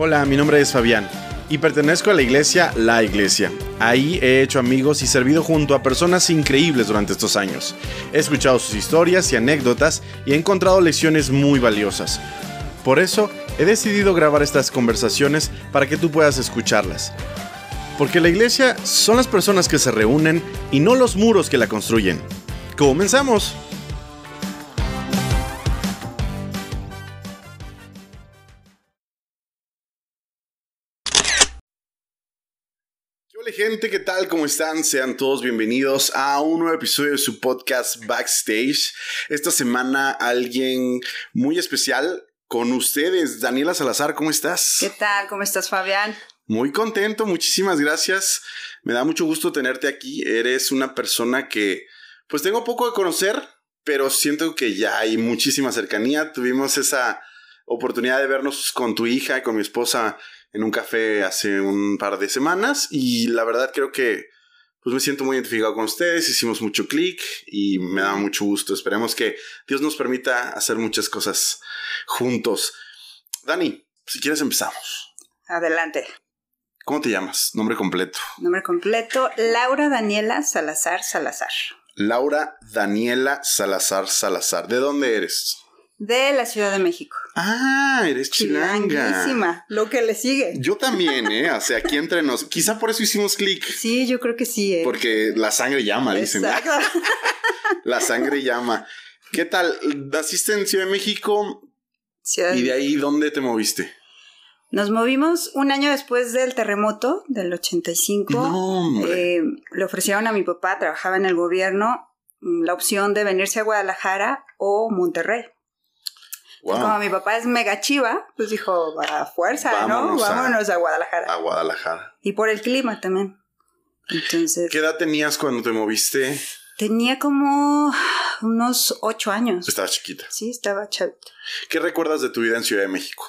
Hola, mi nombre es Fabián y pertenezco a la iglesia La Iglesia. Ahí he hecho amigos y servido junto a personas increíbles durante estos años. He escuchado sus historias y anécdotas y he encontrado lecciones muy valiosas. Por eso he decidido grabar estas conversaciones para que tú puedas escucharlas. Porque la iglesia son las personas que se reúnen y no los muros que la construyen. ¡Comenzamos! Gente, ¿qué tal? ¿Cómo están? Sean todos bienvenidos a un nuevo episodio de su podcast Backstage. Esta semana alguien muy especial con ustedes. Daniela Salazar, ¿cómo estás? ¿Qué tal? ¿Cómo estás, Fabián? Muy contento, muchísimas gracias. Me da mucho gusto tenerte aquí. Eres una persona que pues tengo poco de conocer, pero siento que ya hay muchísima cercanía. Tuvimos esa oportunidad de vernos con tu hija y con mi esposa en un café hace un par de semanas y la verdad creo que pues me siento muy identificado con ustedes, hicimos mucho clic y me da mucho gusto. Esperemos que Dios nos permita hacer muchas cosas juntos. Dani, si quieres empezamos. Adelante. ¿Cómo te llamas? Nombre completo. Nombre completo, Laura Daniela Salazar Salazar. Laura Daniela Salazar Salazar. ¿De dónde eres? De la Ciudad de México. Ah, eres chilanga. Lo que le sigue. Yo también, ¿eh? O sea, aquí entre nos. Quizá por eso hicimos clic. Sí, yo creo que sí, ¿eh? Porque la sangre llama, dicen. Exacto. la sangre llama. ¿Qué tal? ¿Naciste en Ciudad de México? Ciudad ¿Y de ahí dónde te moviste? Nos movimos un año después del terremoto del 85. No. Eh, le ofrecieron a mi papá, trabajaba en el gobierno, la opción de venirse a Guadalajara o Monterrey. Wow. Como mi papá es mega chiva, pues dijo, a fuerza, Vámonos ¿no? a- Vámonos a Guadalajara. A Guadalajara. Y por el clima también. Entonces, ¿Qué edad tenías cuando te moviste? tenía como unos ocho años. Estabas chiquita. Sí, estaba chavito. ¿Qué recuerdas de tu vida en Ciudad de México?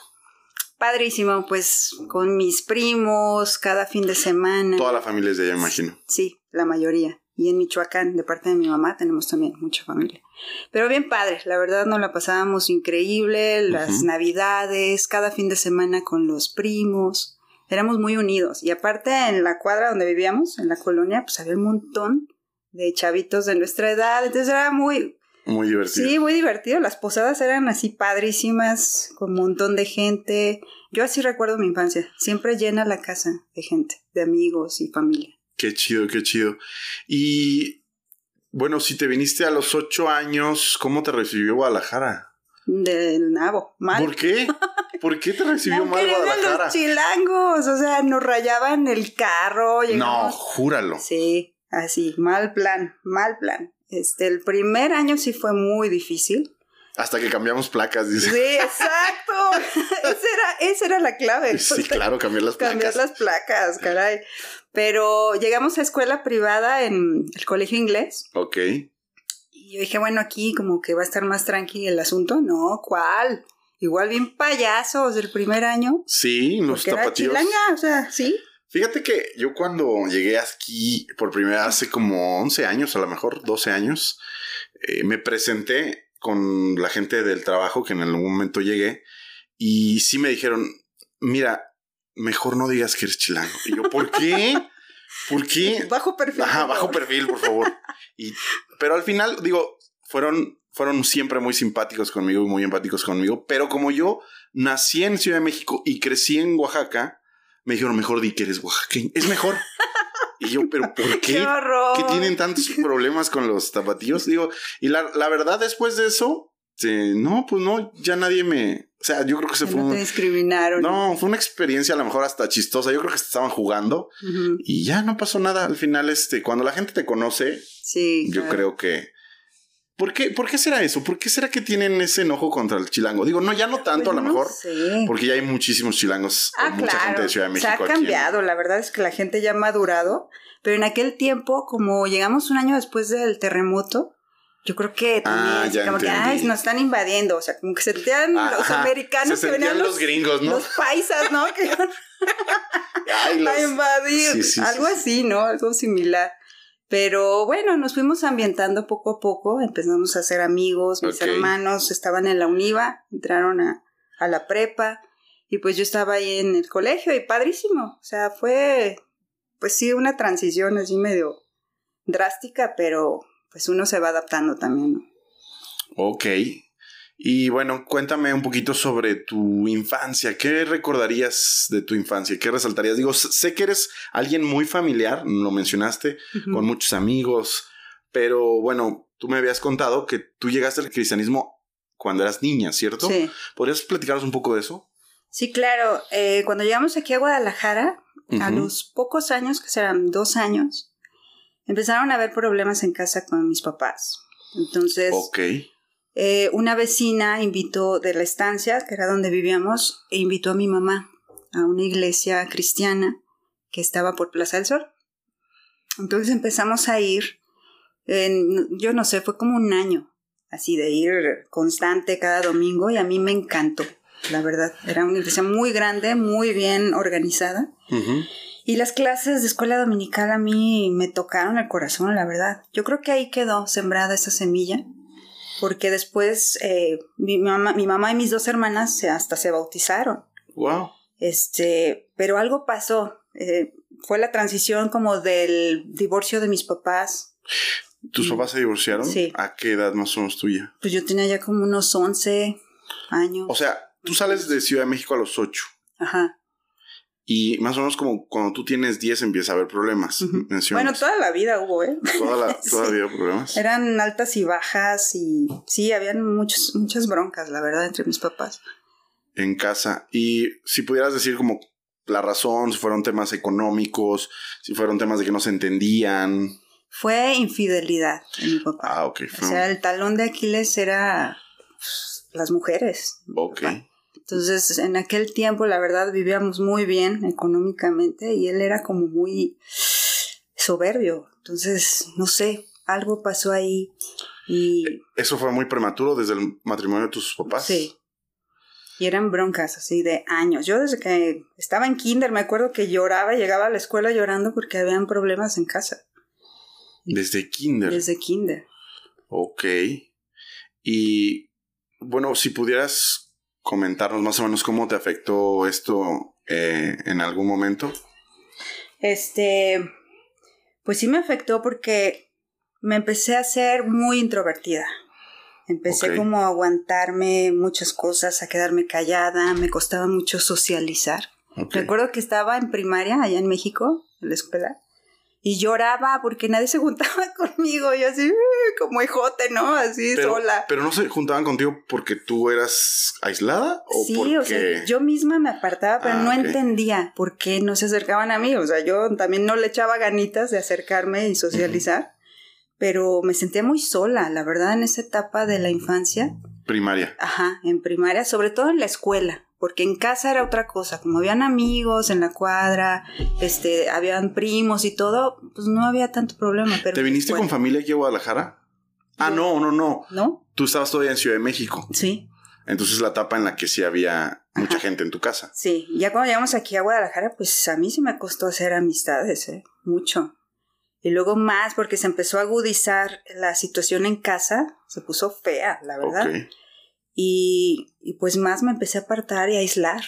Padrísimo, pues con mis primos, cada fin de semana. Toda la familia es de allá, imagino. Sí, la mayoría. Y en Michoacán, de parte de mi mamá, tenemos también mucha familia. Pero bien padre, la verdad nos la pasábamos increíble, las navidades, cada fin de semana con los primos. Éramos muy unidos. Y aparte en la cuadra donde vivíamos, en la colonia, pues había un montón de chavitos de nuestra edad. Entonces era muy, Muy divertido. Sí, muy divertido. Las posadas eran así padrísimas, con un montón de gente. Yo así recuerdo mi infancia, siempre llena la casa de gente, de amigos y familia. Qué chido, qué chido. Y bueno, si te viniste a los ocho años, ¿cómo te recibió Guadalajara? Del nabo, mal. ¿Por qué? ¿Por qué te recibió No mal Guadalajara? los chilangos, o sea, nos rayaban el carro. No, llegamos- júralo. Sí, así, mal plan, mal plan. Este, el primer año sí fue muy difícil. Hasta que cambiamos placas, dice. Sí, exacto. esa, era, esa era la clave. Sí, claro, cambiar las cambiar placas. las placas, caray. Pero llegamos a escuela privada en el colegio inglés Ok. y yo dije, bueno, aquí como que va a estar más tranqui el asunto. No, ¿cuál? Igual bien payasos del primer año. Sí, los Porque era tapatíos. chilanga, o sea, sí. Fíjate que yo cuando llegué aquí por primera vez hace como 11 años, a lo mejor 12 años, eh, me presenté con la gente del trabajo que en algún momento llegué y sí me dijeron, mira, mejor no digas que eres chilango. Y yo, ¿por qué? ¿Por qué? Bajo perfil. Ajá, bajo favor. perfil, por favor. Y, pero al final, digo, fueron, fueron siempre muy simpáticos conmigo y muy empáticos conmigo. Pero como yo nací en Ciudad de México y crecí en Oaxaca, me dijeron, mejor di que eres oaxaqueño. Es mejor. Y yo, ¿pero por ¡Qué qué? horror! ¿Qué tienen tantos problemas con los tapatíos? Digo, y la, la verdad, después de eso, eh, no, pues no, ya nadie me. O sea, yo creo que se fue. no te un- discriminaron. no, fue una experiencia a lo mejor hasta chistosa. Yo creo que estaban jugando y ya no pasó nada. Al final, este, cuando la gente te conoce, Sí. yo claro. creo que. ¿Por qué, ¿Por qué será eso? ¿Por qué será que tienen ese enojo contra el chilango? Digo, no, ya no tanto Pues a lo no mejor, sé. porque ya hay muchísimos chilangos, Ah, mucha claro. gente de Ciudad de México. Se ha aquí en- cambiado, la verdad es que la gente ya ha madurado, pero en aquel tiempo, como llegamos un año después del terremoto, yo creo que también, Ah, así ya como que, ay, nos están invadiendo, o sea, como que se sentían Ah, los americanos Se que venían los gringos, ¿no? Los paisas, ¿no? Que Ay, los- a invadir, Sí, sí, algo sí, así, ¿no? Algo similar. Pero bueno, nos fuimos ambientando poco a poco, empezamos a ser amigos, mis hermanos estaban en la UNIVA, entraron a, a la prepa Y pues yo estaba ahí en el colegio y padrísimo. O sea, fue, pues sí, una transición así medio drástica, pero pues uno se va adaptando también. ¿no? Ok. Y bueno, cuéntame un poquito sobre tu infancia. ¿Qué recordarías de tu infancia? ¿Qué resaltarías? Digo, sé que eres alguien muy familiar, lo mencionaste, con muchos amigos, pero bueno, tú me habías contado que tú llegaste al cristianismo cuando eras niña, ¿cierto? Sí. ¿Podrías platicarnos un poco de eso? Sí, claro. Eh, cuando llegamos aquí a Guadalajara, a los pocos años, que serán dos años, empezaron a haber problemas en casa con mis papás. Entonces, eh, una vecina invitó de la estancia, que era donde vivíamos, e invitó a mi mamá a una iglesia cristiana que estaba por Plaza del Sol. Entonces empezamos a ir, en- yo no sé, fue como un año, así de ir constante cada domingo y a mí me encantó, la verdad. Era una iglesia muy grande, muy bien organizada. Ujú. Y las clases de escuela dominical a mí me tocaron el corazón, la verdad. Yo creo que ahí quedó sembrada esa semilla, porque después eh, mi, mamá, mi mamá y mis dos hermanas se- hasta se bautizaron. Wow. Este, pero algo pasó. eh, fue la transición como del divorcio de mis papás. ¿Tus papás se divorciaron? Sí. ¿A qué edad más o menos tuya? Pues yo tenía ya como unos 11 años. O sea, tú sales de Ciudad de México a los 8 Ajá. Y más o menos como cuando tú tienes 10 empieza a haber problemas. Bueno, toda la vida hubo, ¿eh? Toda la, Sí. problemas. Eran altas y bajas y sí, habían muchos, muchas broncas, la verdad, entre mis papás. en casa. Y si pudieras decir como la razón, si fueron temas económicos, si fueron temas de que no se entendían. Fue infidelidad de mi papá. Ah, ok. o sea, el talón de Aquiles era pues, las mujeres. ok. Entonces, en aquel tiempo, la verdad, vivíamos muy bien económicamente y él era como muy soberbio. Entonces, no sé, algo pasó ahí y Eso fue muy prematuro desde el matrimonio de tus papás. sí. Y eran broncas así de años. Yo desde que estaba en kinder me acuerdo que lloraba, llegaba a la escuela llorando porque habían problemas en casa. Desde kinder. Desde kinder. Ok. Y bueno, si pudieras comentarnos más o menos cómo te afectó esto eh, en algún momento. Este, pues sí me afectó porque me empecé a ser muy introvertida. Empecé como a aguantarme muchas cosas, a quedarme callada, me costaba mucho socializar. Recuerdo que estaba en primaria allá en México, en la escuela, y lloraba porque nadie se juntaba conmigo, yo así "Uh", como ejote, ¿no? Así pero, sola. pero no se juntaban contigo porque tú eras aislada o Sí, porque o sea, yo misma me apartaba, pero Ah, no entendía por qué no se acercaban a mí. O sea, yo también no le echaba ganitas de acercarme y socializar, pero me sentía muy sola, la verdad, en esa etapa de la infancia. primaria. Ajá, en primaria, sobre todo en la escuela, porque en casa era otra cosa, como habían amigos en la cuadra, este, habían primos y todo, pues no había tanto problema. Pero ¿Te viniste con familia aquí a Guadalajara? Ah, no, no, no. ¿No? Tú estabas todavía en Ciudad de México. Sí. Entonces la etapa en la que sí había mucha Ajá. gente en tu casa. Sí, ya cuando llegamos aquí a Guadalajara, pues a mí sí me costó hacer amistades, ¿eh? Mucho. Y luego más porque se empezó a agudizar la situación en casa, se puso fea, la verdad. Ok. Y, y pues más me empecé a apartar y a aislar.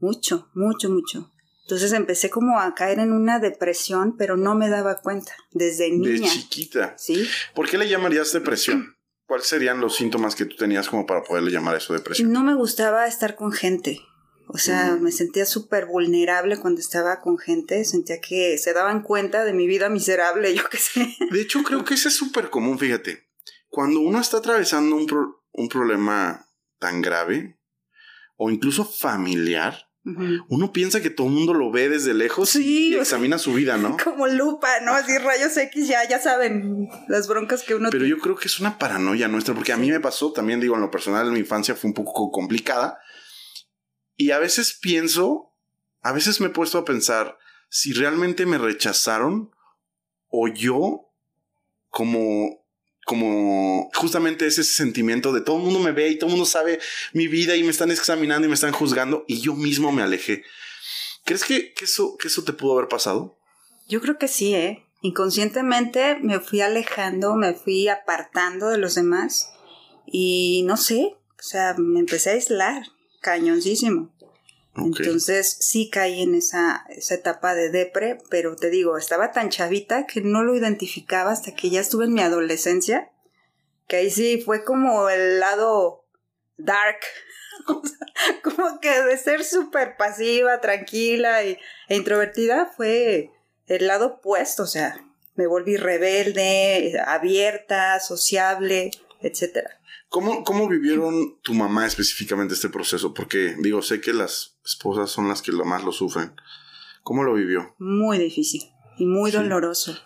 Mucho, mucho, mucho. Entonces empecé como a caer en una depresión, pero no me daba cuenta, desde De niña. chiquita. ¿Sí? ¿Por qué le llamarías depresión? ¿Cuáles serían los síntomas que tú tenías como para poderle llamar eso depresión? No me gustaba estar con gente. O sea, Mm. me sentía súper vulnerable cuando estaba con gente. Sentía que se daban cuenta de mi vida miserable, yo qué sé. De hecho, creo que eso es súper común, fíjate. Cuando uno está atravesando un, pro- un problema tan grave o incluso familiar, uno piensa que todo el mundo lo ve desde lejos Sí, y o sea- examina su vida, ¿no? Como lupa, ¿no? Así rayos X, ya, ya saben las broncas que uno Pero tiene. yo creo que es una paranoia nuestra, porque a mí me pasó, también digo, en lo personal, en mi infancia fue un poco complicada. Y a veces pienso, a veces me he puesto a pensar si realmente me rechazaron o yo como como justamente ese sentimiento de todo el mundo me ve y todo el mundo sabe mi vida y me están examinando y me están juzgando y yo mismo me alejé. ¿Crees que, eso, que eso te pudo haber pasado? Yo creo que sí, ¿eh? Inconscientemente me fui alejando, me fui apartando de los demás y no sé, o sea, me empecé a aislar, cañoncísimo. Entonces sí caí en esa, esa etapa de depre, pero te digo, estaba tan chavita que no lo identificaba hasta que ya estuve en mi adolescencia, que ahí sí fue como el lado dark, como que de ser súper pasiva, tranquila e introvertida fue el lado opuesto, o sea, me volví rebelde, abierta, sociable, etcétera. ¿Cómo, ¿Cómo vivieron tu mamá específicamente este proceso? Porque digo, sé que las esposas son las que lo más lo sufren. ¿Cómo lo vivió? Muy difícil y muy doloroso.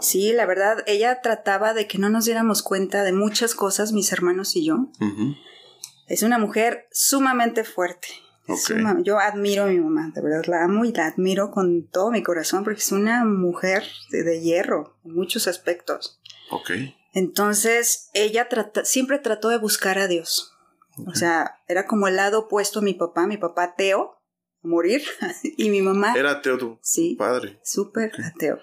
Sí, la verdad, ella trataba de que no nos diéramos cuenta de muchas cosas, mis hermanos y yo. Es una mujer sumamente fuerte. yo admiro a mi mamá, de verdad la amo y la admiro con todo mi corazón porque es una mujer de, hierro en muchos aspectos. Ok. Entonces, ella siempre trató de buscar a Dios. O sea, era como el lado opuesto a mi papá, mi papá ateo, a morir, y mi mamá... Era ateo tu sí, padre. Súper ateo.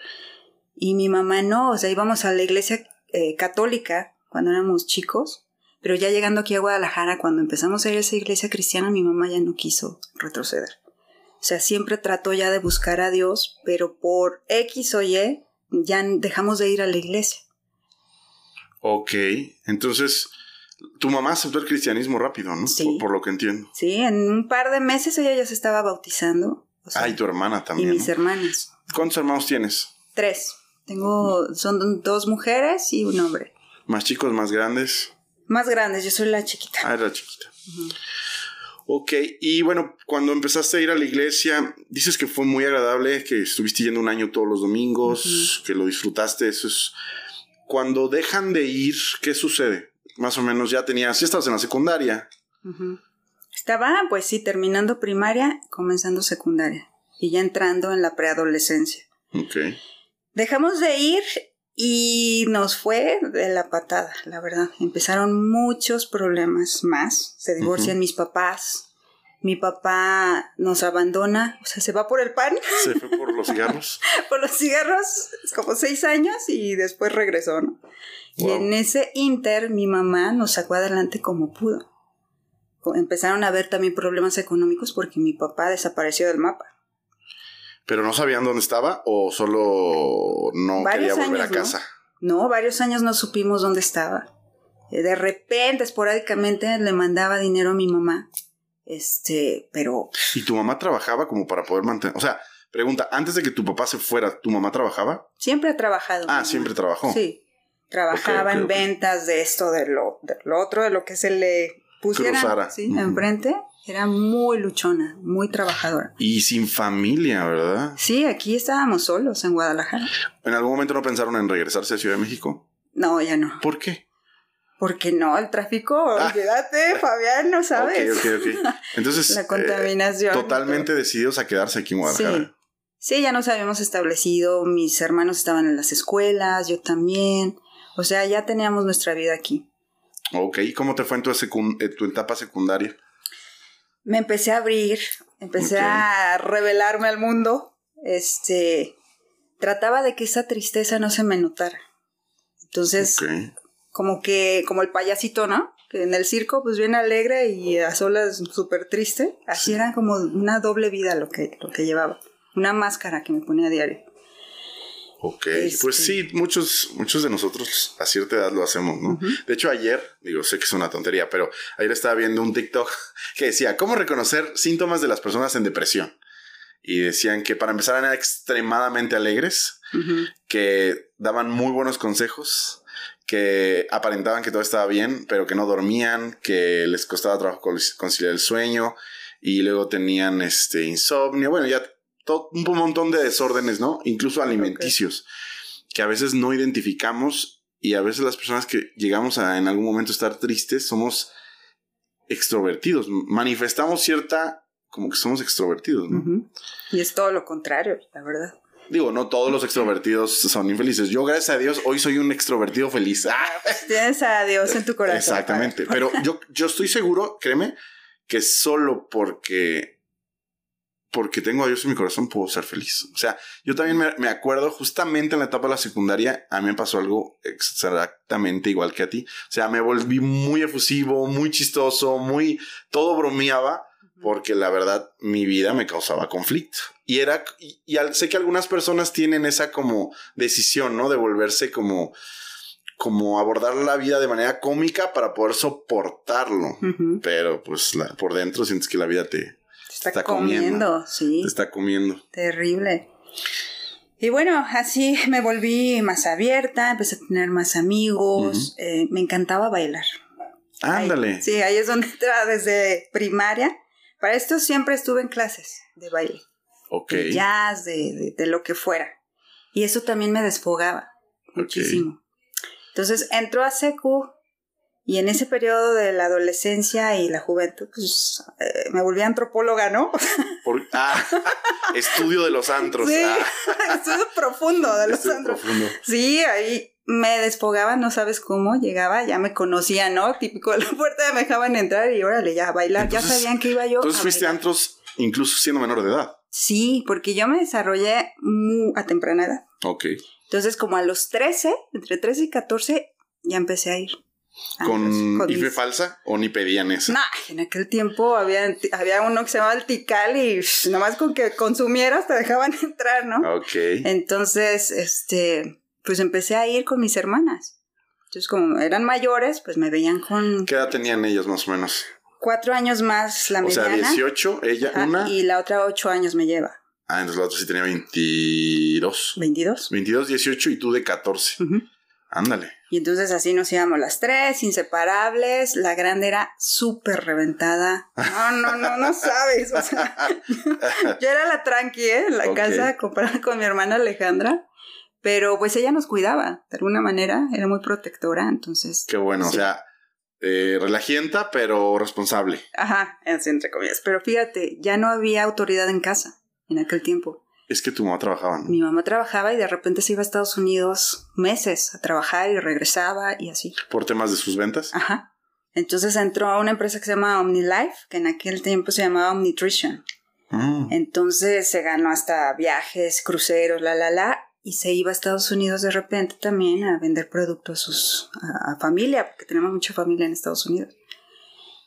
Y mi mamá no, o sea, íbamos a la iglesia eh, católica cuando éramos chicos, pero ya llegando aquí a Guadalajara, cuando empezamos a ir a esa iglesia cristiana, mi mamá ya no quiso retroceder. O sea, siempre trató ya de buscar a Dios, pero por X o Y ya dejamos de ir a la iglesia. Ok, entonces tu mamá aceptó el cristianismo rápido, ¿no? Sí. Por, lo que entiendo. Sí, en un par de meses ella ya se estaba bautizando. ah, y tu hermana también. Y mis hermanas. ¿Cuántos hermanos tienes? Tres. Tengo, son dos mujeres y un hombre. ¿Más chicos, más grandes? Más grandes, yo soy la chiquita. Ah, la chiquita. Ok, y bueno, cuando empezaste a ir a la iglesia, dices que fue muy agradable, que estuviste yendo un año todos los domingos, que lo disfrutaste, eso es cuando dejan de ir, ¿qué sucede? Más o menos ya tenías, ya estabas en la secundaria. Estaba, pues sí, terminando primaria, comenzando secundaria y ya entrando en la preadolescencia. Ok. Dejamos de ir y nos fue de la patada, la verdad. Empezaron muchos problemas más. Se divorcian mis papás, mi papá nos abandona, o sea, se va por el pan. Se fue por los cigarros. por los cigarros, como seis años y después regresó, ¿no? Y en ese inter mi mamá nos sacó adelante como pudo. Empezaron a haber también problemas económicos porque mi papá desapareció del mapa. ¿Pero no sabían dónde estaba o solo no quería volver a casa? ¿no? varios años no supimos dónde estaba. De repente, esporádicamente, le mandaba dinero a mi mamá este, pero. ¿Y tu mamá trabajaba como para poder mantener? O sea, pregunta, antes de que tu papá se fuera, ¿tu mamá trabajaba? Siempre ha trabajado. Ah, siempre trabajó. Sí. Trabajaba en ventas de esto, de lo, de lo otro, de lo que se le pusiera ¿sí? enfrente. Era muy luchona, muy trabajadora. Y sin familia, ¿verdad? Sí, aquí estábamos solos en Guadalajara. ¿En algún momento no pensaron en regresarse a Ciudad de México? No, ya no. ¿Por qué? Porque no, el tráfico, ah. olvídate, Fabián, no sabes. Ok, ok, ok. Entonces. La contaminación. totalmente decididos a quedarse aquí en Guadalajara. Sí. sí, ya nos habíamos establecido, mis hermanos estaban en las escuelas, yo también. O sea, ya teníamos nuestra vida aquí. Ok, ¿y cómo te fue en tu, tu etapa secundaria? Me empecé a abrir, empecé a revelarme al mundo. Este. Trataba de que esa tristeza no se me notara. Entonces, como que, como el payasito, ¿no? Que en el circo, pues bien alegre y a solas súper triste. Así era como una doble vida lo que, lo que llevaba. Una máscara que me ponía a diario. Ok, pues sí, muchos, muchos de nosotros a cierta edad lo hacemos, ¿no? De hecho, ayer, digo, sé que es una tontería, pero ayer estaba viendo un TikTok que decía, ¿cómo reconocer síntomas de las personas en depresión? Y decían que para empezar eran extremadamente alegres, que daban muy buenos consejos, que aparentaban que todo estaba bien, pero que no dormían, que les costaba trabajo conciliar el sueño y luego tenían este insomnio, bueno, ya todo, un montón de desórdenes, ¿no? Incluso alimenticios, que a veces no identificamos y a veces las personas que llegamos a en algún momento estar tristes somos extrovertidos, manifestamos cierta como que somos extrovertidos, ¿no? Y es todo lo contrario, la verdad. Digo, no todos los extrovertidos son infelices. Yo, gracias a Dios, hoy soy un extrovertido feliz. Ah. Pues tienes a Dios en tu corazón. Exactamente. Pero yo, yo estoy seguro, créeme, que solo porque, porque tengo a Dios en mi corazón puedo ser feliz. O sea, yo también me, me acuerdo justamente en la etapa de la secundaria, a mí me pasó algo exactamente igual que a ti. O sea, me volví muy efusivo, muy chistoso, muy, todo bromeaba porque la verdad mi vida me causaba conflicto. Y era, y, sé que algunas personas tienen esa como decisión, ¿no? De volverse como, como abordar la vida de manera cómica para poder soportarlo. Pero pues por dentro sientes que la vida te, está, comiendo, sí. Te está comiendo. Terrible. Y bueno, así me volví más abierta, empecé a tener más amigos, eh, me encantaba bailar. Ándale. sí, ahí es donde entra desde primaria. Para esto siempre estuve en clases de baile. Ok. De jazz, de, de, lo que fuera. Y eso también me desfogaba muchísimo. Entonces entró a SECU y en ese periodo de la adolescencia y la juventud, pues eh, me volví antropóloga, ¿no? ah, estudio de los antros. Sí, ah. estudio profundo de los antros. Profundo. Sí, ahí me desfogaba, no sabes cómo, llegaba, ya me conocía, ¿no? Típico de la puerta, me dejaban entrar y órale, ya a bailar, ya sabían que iba yo. Entonces fuiste a antros incluso siendo menor de edad. Sí, porque yo me desarrollé muy a temprana edad. Ok. Entonces, como a los 13, entre 13 y 14, ya empecé a ir. ¿Con, IFE falsa o ni pedían eso? No, en aquel tiempo había, había uno que se llamaba el Tical y nomás con que consumieras te dejaban entrar, ¿no? Ok. Entonces, este, pues empecé a ir con mis hermanas. Entonces, como eran mayores, pues me veían con... ¿Qué edad tenían ellos más o menos? Cuatro años más la mediana. O sea, 18, ella, una. Y la otra ocho años me lleva. Ah, entonces la otra sí tenía 22. 22. 22, 18 y tú de 14. Ándale. Y entonces así nos íbamos las tres, inseparables. La grande era súper reventada. No, no, no, no sabes. O sea, yo era la tranqui, ¿eh? La casa comparada con mi hermana Alejandra. Pero pues ella nos cuidaba, de alguna manera, era muy protectora, entonces... Qué bueno, o sea, eh, relajienta, pero responsable. Ajá, entre comillas. Pero fíjate, ya no había autoridad en casa en aquel tiempo. Es que tu mamá trabajaba, ¿no? Mi mamá trabajaba y de repente se iba a Estados Unidos meses a trabajar y regresaba y así. ¿Por temas de sus ventas? Ajá. Entonces entró a una empresa que se llama OmniLife, que en aquel tiempo se llamaba Omnitrition. Mm. Entonces se ganó hasta viajes, cruceros, la, la, la, y se iba a Estados Unidos de repente también a vender productos a, sus, a, familia, porque tenemos mucha familia en Estados Unidos.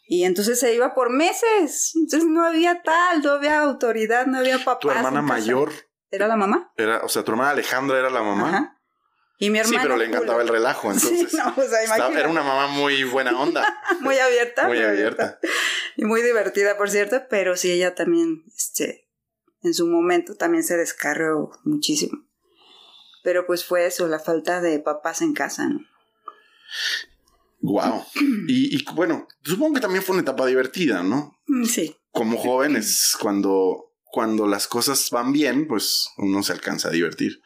Y entonces se iba por meses. Entonces no había tal, no había autoridad, no había papá. ¿Tu hermana mayor? ¿Era la mamá? Era, o sea, tu hermana Alejandra era la mamá. Ajá. Y mi hermana. Sí, pero le encantaba el relajo, entonces. Sí, no, o sea, era una mamá muy buena onda. muy abierta. muy, abierta. Y muy divertida, por cierto, pero sí, ella también, este, en su momento también se descarrió muchísimo. Pero pues fue eso, la falta de papás en casa, ¿no? Wow. Y, bueno, supongo que también fue una etapa divertida, ¿no? Mm, sí. Como jóvenes, cuando, cuando las cosas van bien, pues uno se alcanza a divertir.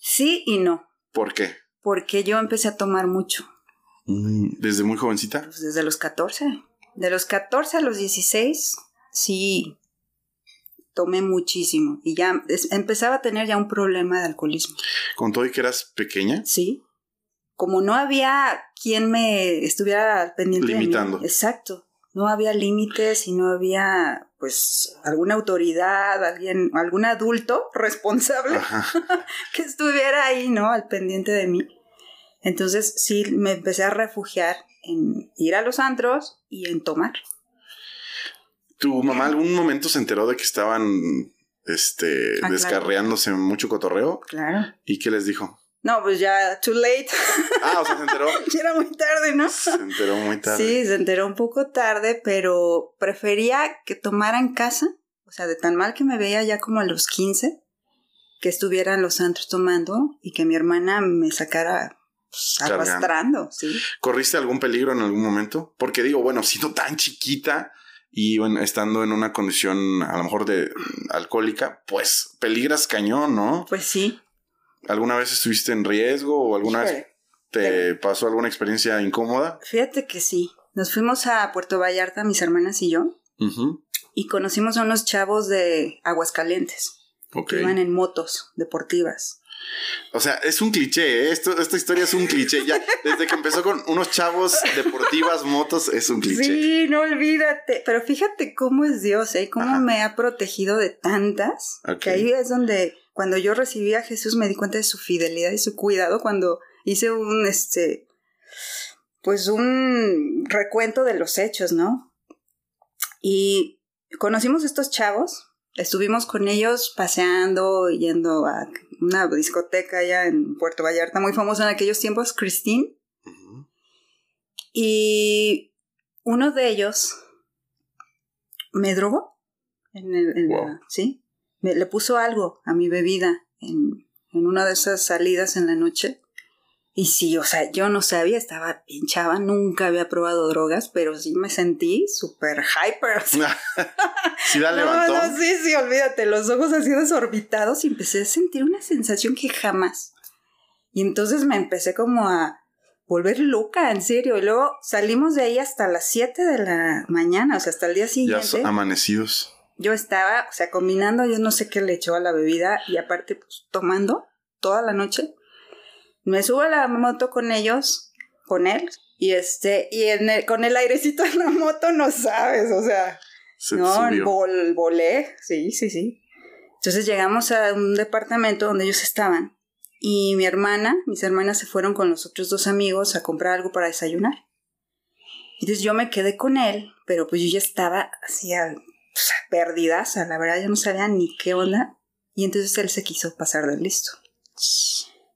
Sí y no. ¿Por qué? Porque yo empecé a tomar mucho. Mm, ¿Desde muy jovencita? Pues desde los 14. De los 14 a los 16, sí, tomé muchísimo y ya empezaba a tener ya un problema de alcoholismo. ¿Con todo y que eras pequeña? Sí. Como no había quien me estuviera pendiente Limitando. De mí. Exacto. No había límites y no había, pues, alguna autoridad, alguien, algún adulto responsable que estuviera ahí, ¿no? Al pendiente de mí. Entonces, sí, me empecé a refugiar en ir a los antros y en tomar. ¿Tu mamá algún momento se enteró de que estaban este, ah, descarreándose mucho cotorreo? Claro. ¿Y qué les dijo? No, pues ya, too late. Ah, o sea, se enteró. ya era muy tarde, ¿no? Se enteró muy tarde. Sí, se enteró un poco tarde, pero prefería que tomara en casa, o sea, de tan mal que me veía ya como a los 15, que estuvieran los santos tomando y que mi hermana me sacara pues, arrastrando, ¿sí? ¿Corriste algún peligro en algún momento? Porque digo, bueno, siendo tan chiquita, y bueno, estando en una condición a lo mejor de alcohólica, pues peligras cañón, ¿no? Pues sí. ¿Alguna vez estuviste en riesgo o alguna vez te pasó alguna experiencia incómoda? Fíjate que sí. Nos fuimos a Puerto Vallarta, mis hermanas y yo, y conocimos a unos chavos de Aguascalientes. Que iban en motos deportivas. O sea, es un cliché, ¿eh? Esto, esta historia es un cliché. Ya, desde que empezó con unos chavos deportivas, motos, es un cliché. Sí, no olvídate. Pero fíjate cómo es Dios, ¿eh? Cómo me ha protegido de tantas. Que ahí es donde, cuando yo recibí a Jesús, me di cuenta de su fidelidad y su cuidado cuando hice un, este, pues un recuento de los hechos, ¿no? Y conocimos estos chavos, estuvimos con ellos paseando, yendo a una discoteca allá en Puerto Vallarta, muy famosa en aquellos tiempos, Christine. Y uno de ellos me drogó. En el, sí, me, le puso algo a mi bebida en, en una de esas salidas en la noche. Y sí, o sea, yo no sabía, estaba pinchaba, nunca había probado drogas, pero sí me sentí súper hyper. sí, la levantó. sí, sí, olvídate, los ojos así desorbitados y empecé a sentir una sensación que jamás. Y entonces me empecé como a volver loca, en serio. Y luego salimos de ahí hasta las 7 de la mañana, o sea, hasta el día siguiente. Ya amanecidos. Yo estaba, o sea, combinando, yo no sé qué le echó a la bebida y aparte, pues, tomando toda la noche. Me subo a la moto con ellos, con él, y este, y en el, con el airecito en la moto no sabes, o sea, no, volé, sí, sí, sí. Entonces llegamos a un departamento donde ellos estaban y mi hermana, mis hermanas se fueron con los otros dos amigos a comprar algo para desayunar. Entonces yo me quedé con él, pero pues yo ya estaba así a, perdidas, la verdad yo no sabía ni qué onda. Y entonces él se quiso pasar de listo.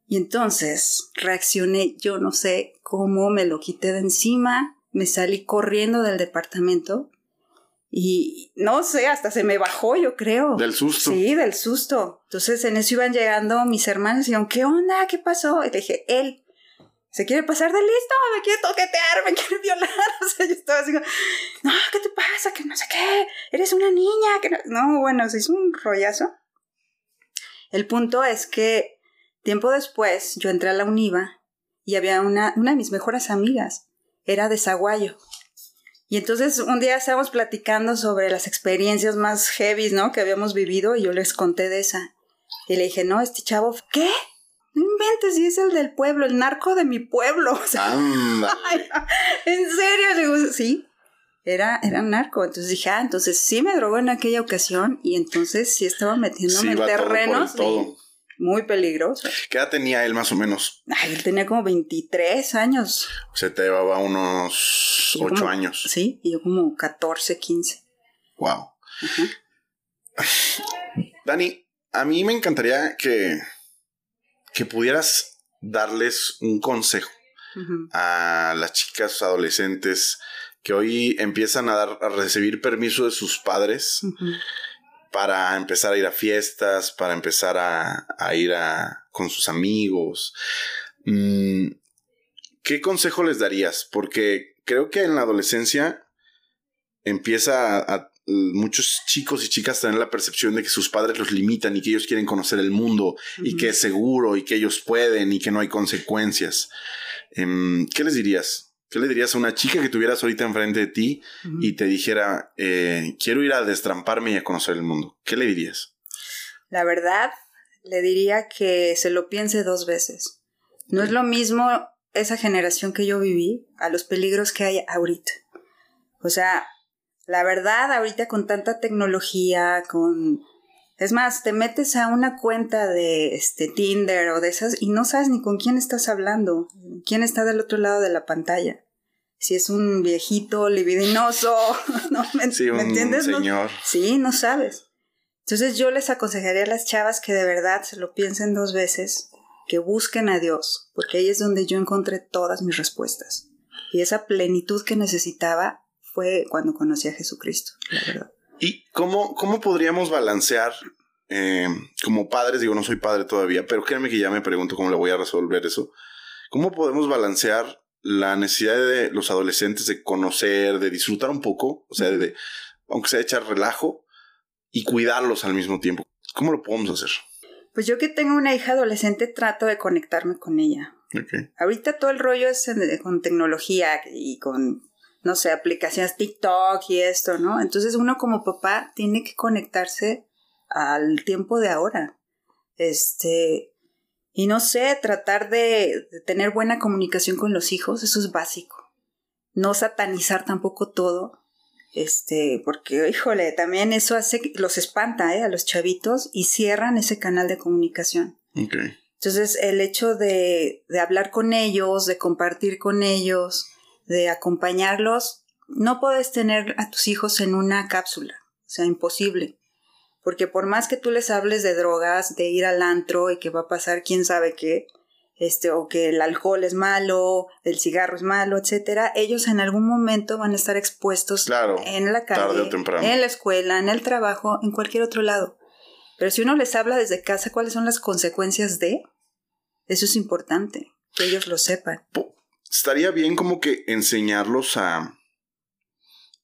Y entonces reaccioné, yo no sé cómo, me lo quité de encima, me salí corriendo del departamento y no sé, hasta se me bajó, yo creo. Del susto. Sí, del susto. Entonces en eso iban llegando mis hermanos y dijeron, ¿qué onda? ¿Qué pasó? Y le dije, él se quiere pasar de listo, me quiere toquetear, me quiere violar. O sea, yo estaba así, no, ¿qué te pasa? Que no sé qué, eres una niña. Que no... no, bueno, se hizo un rollazo. El punto es que Tiempo después, yo entré a la UNIVA y había una, una de mis mejores amigas, era de Zaguayo. Y entonces un día estábamos platicando sobre las experiencias más heavy, ¿no? Que habíamos vivido y yo les conté de esa. Y le dije, no, este chavo, ¿qué? No inventes, y es el del pueblo, el narco de mi pueblo. O sea, en serio, le digo, sí, era, era un narco. Entonces dije, ah, entonces sí me drogó en aquella ocasión y entonces sí estaba metiéndome en terrenos. Todo muy peligroso. ¿Qué edad tenía él más o menos? Ay, él tenía como 23 años. O sea, te llevaba unos 8 años. Sí, y yo como 14, 15. Wow. Dani, a mí me encantaría que, que pudieras darles un consejo a las chicas adolescentes que hoy empiezan a, dar, a recibir permiso de sus padres para empezar a ir a fiestas, para empezar a, ir a, con sus amigos. Mm, ¿Qué consejo les darías? Porque creo que en la adolescencia empieza a, muchos chicos y chicas tener la percepción de que sus padres los limitan y que ellos quieren conocer el mundo y que es seguro y que ellos pueden y que no hay consecuencias. Em, ¿Qué les dirías? ¿Qué le dirías a una chica que tuvieras ahorita enfrente de ti y te dijera, eh, quiero ir a destramparme y a conocer el mundo? ¿Qué le dirías? La verdad, le diría que se lo piense dos veces. No es lo mismo esa generación que yo viví a los peligros que hay ahorita. O sea, la verdad, ahorita con tanta tecnología, con... Es más, te metes a una cuenta de este Tinder o de esas y no sabes ni con quién estás hablando quién está del otro lado de la pantalla. Si es un viejito libidinoso, ¿no? ¿Me, sí, entiendes? Señor. sí, no sabes. Entonces yo les aconsejaría a las chavas que de verdad se lo piensen dos veces, que busquen a Dios, porque ahí es donde yo encontré todas mis respuestas. Y esa plenitud que necesitaba fue cuando conocí a Jesucristo, la verdad. ¿Y cómo, cómo podríamos balancear eh, como padres? Digo, no soy padre todavía, pero créanme que ya me pregunto cómo le voy a resolver eso. ¿Cómo podemos balancear la necesidad de los adolescentes de conocer, de disfrutar un poco, o sea, de, aunque sea echar relajo, y cuidarlos al mismo tiempo? ¿Cómo lo podemos hacer? Pues yo que tengo una hija adolescente trato de conectarme con ella. Okay. Ahorita todo el rollo es con tecnología y con, no sé, aplicaciones TikTok y esto, ¿no? Entonces uno como papá tiene que conectarse al tiempo de ahora. Este, y no sé, tratar de, tener buena comunicación con los hijos, eso es básico. No satanizar tampoco todo, este, porque, híjole, también eso hace, los espanta, ¿eh? A los chavitos y cierran ese canal de comunicación. Entonces, el hecho de, de hablar con ellos, de compartir con ellos, de acompañarlos, no puedes tener a tus hijos en una cápsula. o sea, imposible. Porque por más que tú les hables de drogas, de ir al antro y que va a pasar quién sabe qué, este, o que el alcohol es malo, el cigarro es malo, etcétera, ellos en algún momento van a estar expuestos en la calle, en la escuela, en el trabajo, en cualquier otro lado. Pero si uno les habla desde casa cuáles son las consecuencias de, eso es importante, que ellos lo sepan. Estaría bien como que enseñarlos a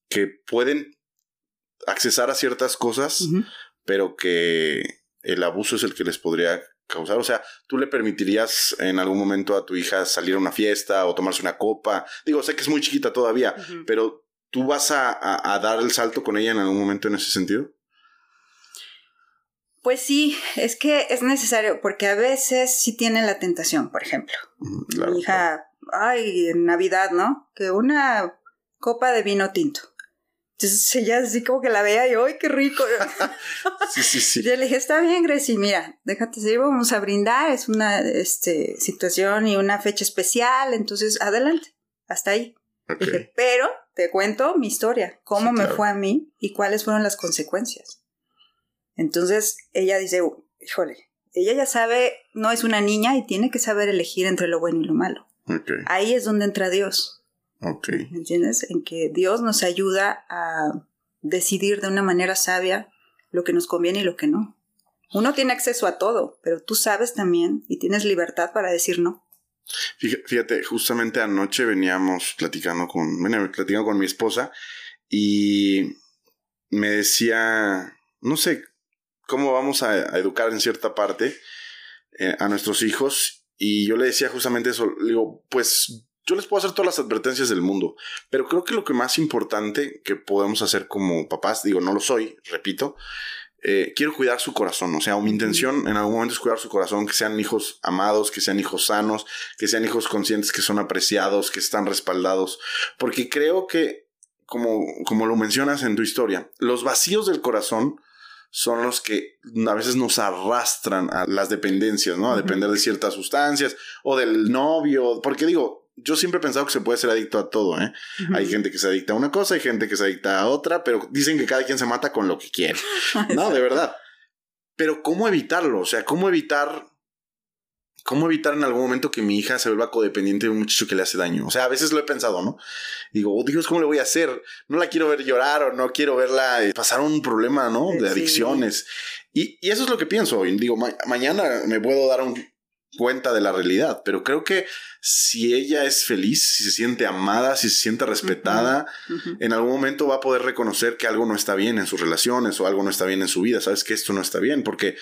que pueden accesar a ciertas cosas, pero que el abuso es el que les podría causar. O sea, tú le permitirías en algún momento a tu hija salir a una fiesta o tomarse una copa. Digo, sé que es muy chiquita todavía, pero ¿tú vas a, dar el salto con ella en algún momento en ese sentido? Pues sí, es que es necesario, porque a veces sí tiene la tentación, por ejemplo. Mi hija, ay, en Navidad, ¿no? Que una copa de vino tinto. Entonces ella así como que la vea y ¡ay, qué rico! sí, sí, sí. Yo le dije, está bien, Gracie, mira, déjate seguir, vamos a brindar, es una este, situación y una fecha especial, entonces adelante, hasta ahí. Dije, pero te cuento mi historia, cómo me fue a mí y cuáles fueron las consecuencias. Entonces ella dice, híjole, ella ya sabe, no es una niña y tiene que saber elegir entre lo bueno y lo malo. Ahí es donde entra Dios. Okay. ¿Me entiendes? En que Dios nos ayuda a decidir de una manera sabia lo que nos conviene y lo que no. Uno tiene acceso a todo, pero tú sabes también y tienes libertad para decir no. Fíjate, justamente anoche veníamos platicando con, bueno, platicando con mi esposa y me decía, no sé cómo vamos a, educar en cierta parte eh, a nuestros hijos y yo le decía justamente eso, le digo, pues yo les puedo hacer todas las advertencias del mundo, pero creo que lo que más importante que podemos hacer como papás, digo, no lo soy, repito, eh, quiero cuidar su corazón, o sea, mi intención en algún momento es cuidar su corazón, que sean hijos amados, que sean hijos sanos, que sean hijos conscientes, que son apreciados, que están respaldados, porque creo que, como, como lo mencionas en tu historia, los vacíos del corazón son los que a veces nos arrastran a las dependencias, ¿no? A depender de ciertas sustancias o del novio, porque digo, yo siempre he pensado que se puede ser adicto a todo, ¿eh? Hay gente que se adicta a una cosa, hay gente que se adicta a otra, pero dicen que cada quien se mata con lo que quiere. no, de verdad. Pero ¿cómo evitarlo? O sea, ¿cómo evitar ¿Cómo evitar en algún momento que mi hija se vuelva codependiente de un muchacho que le hace daño? O sea, a veces lo he pensado, ¿no? Digo, oh, Dios, ¿cómo le voy a hacer? No la quiero ver llorar o no quiero verla eh, pasar un problema, ¿no? De adicciones. Y, y, eso es lo que pienso. Digo, mañana me puedo dar un, cuenta de la realidad, pero creo que si ella es feliz, si se siente amada, si se siente respetada, en algún momento va a poder reconocer que algo no está bien en sus relaciones o algo no está bien en su vida, sabes que esto no está bien, porque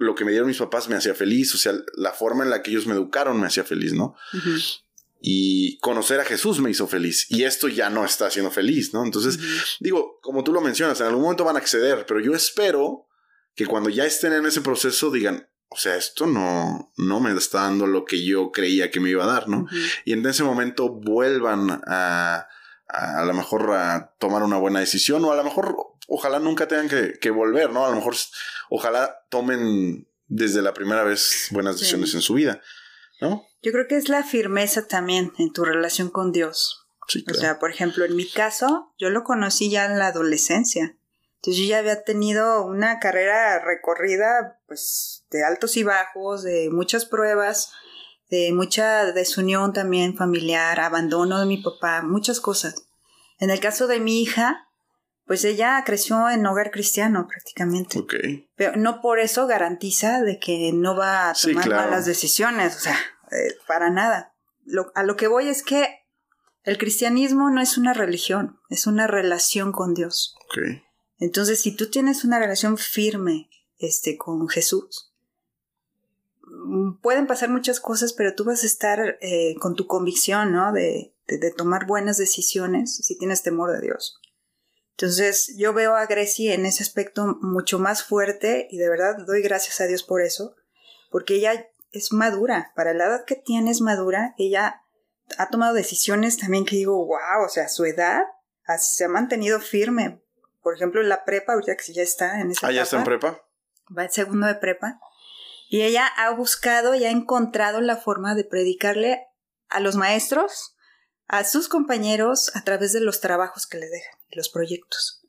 lo que me dieron mis papás me hacía feliz, o sea, la forma en la que ellos me educaron me hacía feliz, ¿no? Y conocer a Jesús me hizo feliz. Y esto ya no está haciendo feliz, ¿no? Entonces, digo, como tú lo mencionas, en algún momento van a acceder, pero yo espero que cuando ya estén en ese proceso digan, o sea, esto no, no me está dando lo que yo creía que me iba a dar, ¿no? Y en ese momento vuelvan a, a, a lo mejor a tomar una buena decisión o a lo mejor ojalá nunca tengan que, que volver, ¿no? A lo mejor ojalá tomen desde la primera vez buenas decisiones en su vida, ¿no? Yo creo que es la firmeza también en tu relación con Dios. Sí, claro. O sea, por ejemplo, en mi caso, yo lo conocí ya en la adolescencia. Entonces yo ya había tenido una carrera recorrida, pues, de altos y bajos, de muchas pruebas, de mucha desunión también familiar, abandono de mi papá, muchas cosas. En el caso de mi hija, pues ella creció en hogar cristiano prácticamente. Ok. Pero no por eso garantiza de que no va a tomar malas decisiones, o sea, eh, para nada. a lo que voy es que el cristianismo no es una religión, es una relación con Dios. Okay. Entonces, si tú tienes una relación firme este, con Jesús, mm, pueden pasar muchas cosas, pero tú vas a estar eh, con tu convicción, ¿no? De, de, tomar buenas decisiones si tienes temor de Dios. Entonces, yo veo a Grecia en ese aspecto mucho más fuerte y de verdad doy gracias a Dios por eso, porque ella es madura, para la edad que tiene es madura, ella ha tomado decisiones también que digo, wow, o sea, su edad se ha mantenido firme, por ejemplo, en la prepa, ahorita que ya está en esa Ah, ya está en prepa. Va el segundo de prepa. Y ella ha buscado y ha encontrado la forma de predicarle a los maestros, a sus compañeros, a través de los trabajos que le dejan, los proyectos.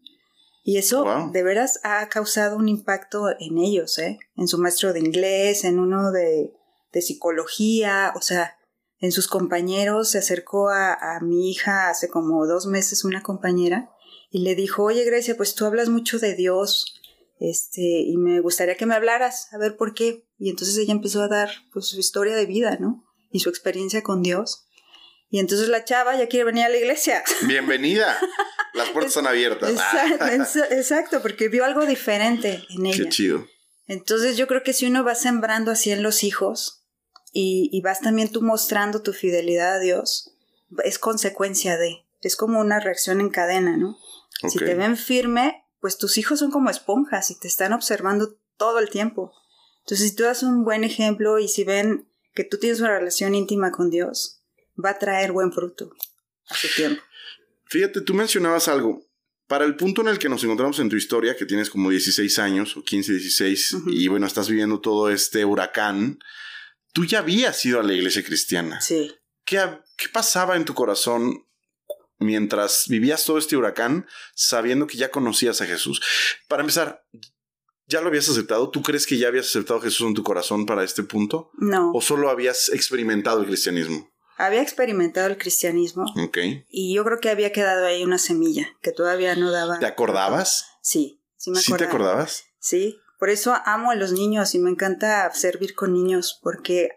Y eso Wow. de veras ha causado un impacto en ellos, ¿eh? En su maestro de inglés, en uno de, de psicología, o sea, en sus compañeros. Se acercó a, a mi hija hace como dos meses una compañera y le dijo, oye Grecia, pues tú hablas mucho de Dios, este, y me gustaría que me hablaras, a ver por qué. Y entonces ella empezó a dar pues su historia de vida, ¿no? Y su experiencia con Dios. Y entonces la chava ya quiere venir a la iglesia. Bienvenida. Las puertas están abiertas. Exacto, Ah, exa- exacto, porque vio algo diferente en Qué ella. chido. Entonces yo creo que si uno va sembrando así en los hijos y, y vas también tú mostrando tu fidelidad a Dios, es consecuencia de, es como una reacción en cadena, ¿no? Si te ven firme, pues tus hijos son como esponjas y te están observando todo el tiempo. Entonces si tú das un buen ejemplo y si ven que tú tienes una relación íntima con Dios, va a traer buen fruto a su tiempo. Fíjate, tú mencionabas algo. Para el punto en el que nos encontramos en tu historia, que tienes como 16 años o 15, 16, Ujú. y bueno, estás viviendo todo este huracán, tú ya habías ido a la iglesia cristiana. Sí. ¿Qué, qué pasaba en tu corazón mientras vivías todo este huracán sabiendo que ya conocías a Jesús? Para empezar, ¿ya lo habías aceptado? ¿Tú crees que ya habías aceptado a Jesús en tu corazón para este punto? No. ¿O solo habías experimentado el cristianismo? Había experimentado el cristianismo Ok. y yo creo que había quedado ahí una semilla que todavía no daba. ¿Te acordabas? Sí, sí me ¿Sí te acordaba. acordabas? Sí, por eso amo a los niños y me encanta servir con niños porque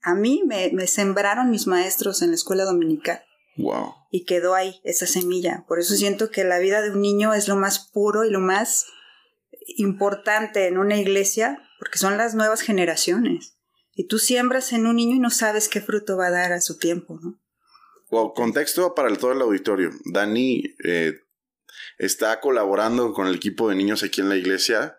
a mí me, me sembraron mis maestros en la escuela dominical Wow. y quedó ahí esa semilla. Por eso siento que la vida de un niño es lo más puro y lo más importante en una iglesia porque son las nuevas generaciones. Y tú siembras en un niño y no sabes qué fruto va a dar a su tiempo, ¿no? Wow, contexto para el- todo el auditorio. Dani eh, está colaborando con el equipo de niños aquí en la iglesia,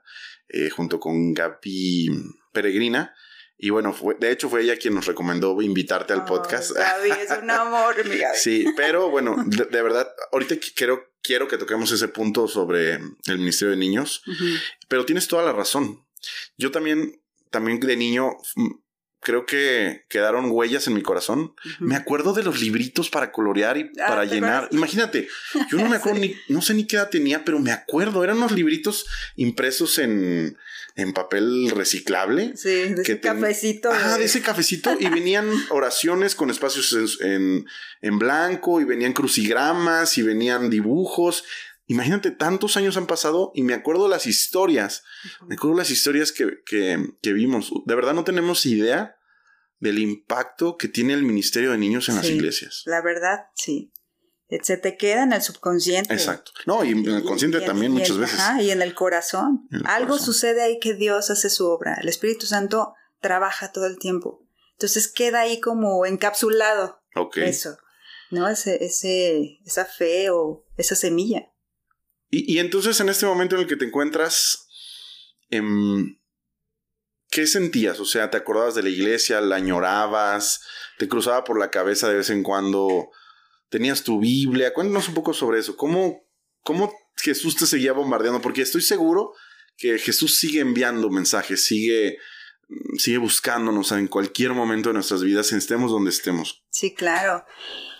eh, junto con Gaby Peregrina. Y bueno, fue, de hecho fue ella quien nos recomendó invitarte al Oh, podcast. Gaby, es un amor, mi Gaby. Sí, pero bueno, de, de verdad, ahorita quiero, quiero que toquemos ese punto sobre el Ministerio de Niños, pero tienes toda la razón. Yo también, también de niño, mm, creo que quedaron huellas en mi corazón. Me acuerdo de los libritos para colorear y Ah, para ¿te llenar. acuerdas? Imagínate, yo no me acuerdo ni, no sé ni qué edad tenía, pero me acuerdo. Eran unos libritos impresos en, en papel reciclable. Sí, de ese que ten- cafecito. Ah, de ese cafecito. Y venían oraciones con espacios en, en, en blanco, y venían crucigramas, y venían dibujos. Imagínate, tantos años han pasado y me acuerdo las historias. Me acuerdo las historias que, que, que vimos. De verdad no tenemos idea del impacto que tiene el Ministerio de Niños en las iglesias. La verdad, sí. Eh, Se te queda en el subconsciente. Exacto. No, y en el consciente Y también y muchas veces. ajá, y en el corazón. En el Algo corazón. sucede ahí que Dios hace su obra. El Espíritu Santo trabaja todo el tiempo. Entonces queda ahí como encapsulado Ok. eso, ¿no? Ese, ese, esa fe o esa semilla. Y, y entonces en este momento en el que te encuentras, em, ¿qué sentías? O sea, ¿te acordabas de la iglesia? ¿La añorabas? ¿Te cruzaba por la cabeza de vez en cuando? ¿Tenías tu Biblia? Cuéntanos un poco sobre eso. ¿Cómo, cómo Jesús te seguía bombardeando? Porque estoy seguro que Jesús sigue enviando mensajes, sigue, sigue buscándonos en cualquier momento de nuestras vidas, estemos donde estemos. Sí, claro.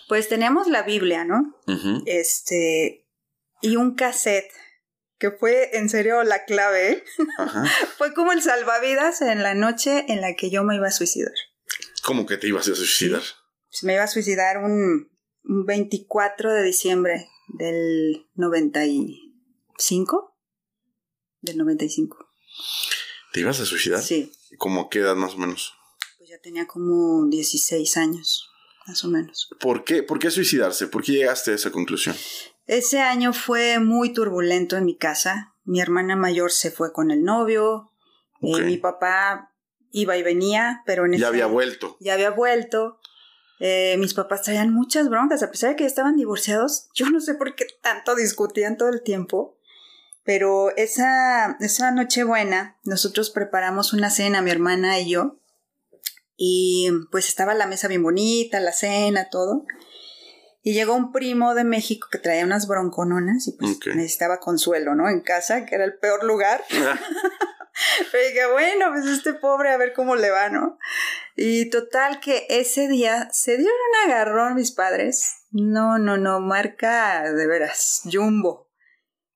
Pues teníamos la Biblia, ¿no? Este, y un cassette, que fue en serio la clave. Ajá. Fue como el salvavidas en la noche en la que yo me iba a suicidar. ¿Cómo que te ibas a suicidar? Pues me iba a suicidar un, un 24 de diciembre del 95. Del 95. ¿Te ibas a suicidar? Sí, ¿Cómo qué edad más o menos? pues ya tenía como 16 años, más o menos. ¿Por qué, ¿Por qué suicidarse? ¿Por qué llegaste a esa conclusión? Ese año fue muy turbulento en mi casa. Mi hermana mayor se fue con el novio. eh, mi papá iba y venía, pero en ese Ya había vuelto. ya había vuelto. Eh, mis papás traían muchas broncas, a pesar de que ya estaban divorciados. Yo no sé por qué tanto discutían todo el tiempo. Pero esa, esa Nochebuena, nosotros preparamos una cena, mi hermana y yo. Y pues estaba la mesa bien bonita, la cena, todo. Y llegó un primo de México que traía unas broncononas y pues necesitaba consuelo, ¿no? En casa, que era el peor lugar. Pero dije, bueno, pues este pobre a ver cómo le va, ¿no? Y total que ese día se dieron un agarrón mis padres. No, no, no, marca de veras, jumbo.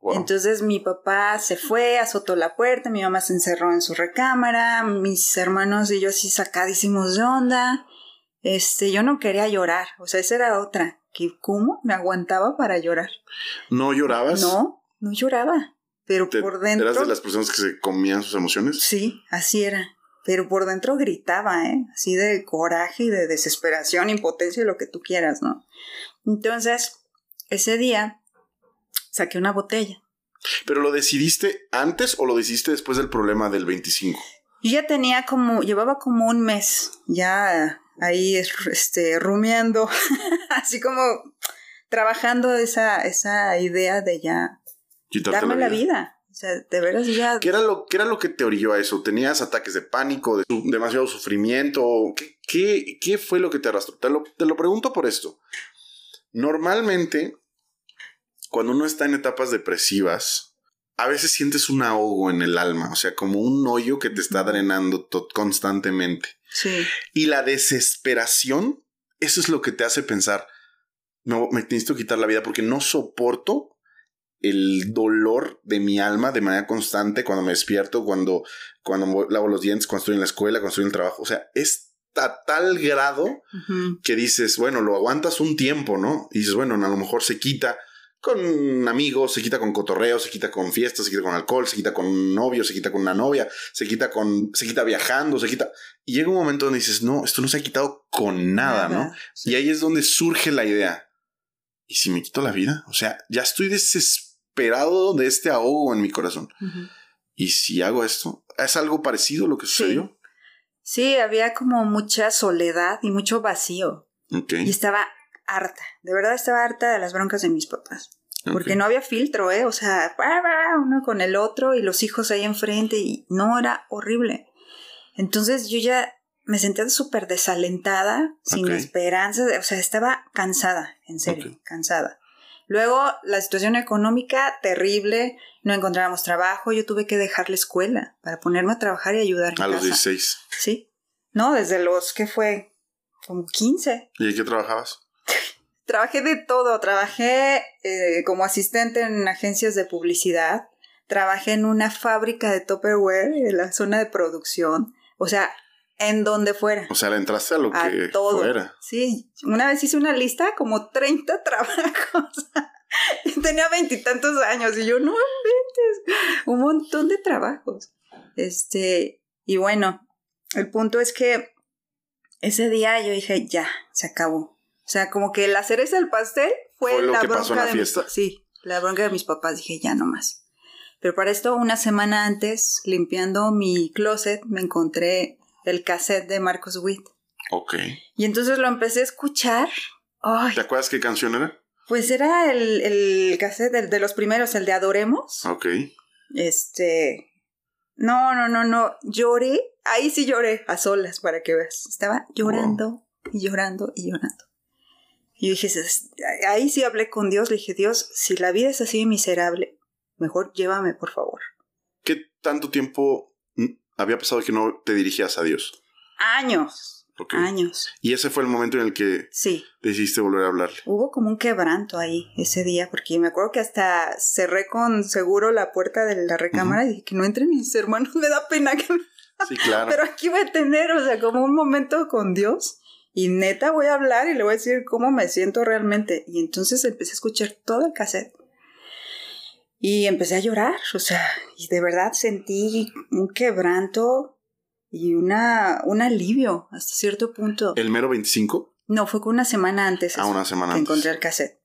Wow. Entonces mi papá se fue, azotó la puerta, mi mamá se encerró en su recámara, mis hermanos y yo así sacadísimos de onda. Este, yo no quería llorar, o sea, esa era otra, que cómo me aguantaba para llorar. ¿No llorabas? No, no lloraba, pero ¿Te- por dentro ¿Eras de las personas que se comían sus emociones? Sí, así era. Pero por dentro gritaba, ¿eh? Así de coraje y de desesperación, impotencia y lo que tú quieras, ¿no? Entonces, ese día saqué una botella. ¿Pero lo decidiste antes o lo decidiste después del problema del 25? Yo ya tenía como, llevaba como un mes ya ahí este, rumiando, así como trabajando esa, esa idea de ya Quitarte darme la vida. O sea, de veras ya... ¿Qué era, lo, ¿Qué era lo que te orilló a eso? ¿Tenías ataques de pánico, de su- demasiado sufrimiento? ¿Qué, qué, qué fue lo que te arrastró? Te lo, te lo pregunto por esto. Normalmente, cuando uno está en etapas depresivas, a veces sientes un ahogo en el alma, o sea, como un hoyo que te está drenando constantemente. Sí, Y la desesperación, eso es lo que te hace pensar, no, me necesito quitar la vida porque no soporto el dolor de mi alma de manera constante cuando me despierto, cuando, cuando me lavo los dientes, cuando estoy en la escuela, cuando estoy en el trabajo. O sea, es a tal grado que dices, bueno, lo aguantas un tiempo, ¿no? Y dices, bueno, a lo mejor se quita con amigos, se quita con cotorreo, se quita con fiestas, se quita con alcohol, se quita con un novio, se quita con una novia, se quita con, se quita viajando, se quita. Y llega un momento donde dices, no, esto no se ha quitado con nada, ¿no? sí. Y ahí es donde surge la idea. ¿Y si me quito la vida? O sea, ya estoy desesperado de este ahogo en mi corazón. ¿Y si hago esto? ¿Es algo parecido a lo que Sí. sucedió? Sí, había como mucha soledad y mucho vacío. Y estaba harta, de verdad estaba harta de las broncas de mis papás. Porque no había filtro, ¿eh? O sea, uno con el otro y los hijos ahí enfrente y no, era horrible. Entonces yo ya me sentía súper desalentada, sin Ok. esperanza, de- o sea, estaba cansada, en serio, cansada. Luego la situación económica terrible, no encontrábamos trabajo, yo tuve que dejar la escuela para ponerme a trabajar y ayudar en A los casa. 16. Sí. No, desde los que fue como 15. ¿Y en qué trabajabas? Trabajé de todo. Trabajé eh, como asistente en agencias de publicidad. Trabajé en una fábrica de Tupperware en la zona de producción. O sea, en donde fuera. O sea, le entraste a lo a que todo. fuera. Sí, una vez hice una lista como 30 trabajos. Tenía veintitantos años y yo no inventes. Un montón de trabajos. Este, y bueno, el punto es que ese día yo dije, ya, se acabó. O sea, como que la cereza del pastel fue, Fue lo la que bronca pasó en la de fiesta. Sí, la bronca de mis papás. Dije, ya no más. Pero para esto, una semana antes, limpiando mi closet, me encontré el cassette de Marcos Witt. Ok. Y entonces lo empecé a escuchar. Ay, ¿Te acuerdas qué canción era? pues era el, el cassette de, de los primeros, el de Adoremos. Ok. Este. No, no, no, no. Lloré. Ahí sí lloré a solas para que veas. Estaba llorando y llorando y llorando. Y yo dije, "Es- ahí sí hablé con Dios. Le dije, Dios, si la vida es así miserable, mejor llévame, por favor. ¿Qué tanto tiempo mm, había pasado que no te dirigías a Dios? Años. Ok. Años. Y ese fue el momento en el que Sí. decidiste volver a hablarle. Hubo como un quebranto ahí ese día, porque me acuerdo que hasta cerré con seguro la puerta de la recámara y dije que no entren mis hermanos, me da pena que me- Sí, claro. Pero aquí voy a tener, o sea, como un momento con Dios y neta voy a hablar y le voy a decir cómo me siento realmente. Y entonces empecé a escuchar todo el cassette y empecé a llorar, o sea, y de verdad sentí un quebranto y una, un alivio hasta cierto punto. ¿El mero 25? No, fue con una semana antes. Ah, eso una semana que antes. encontré el cassette.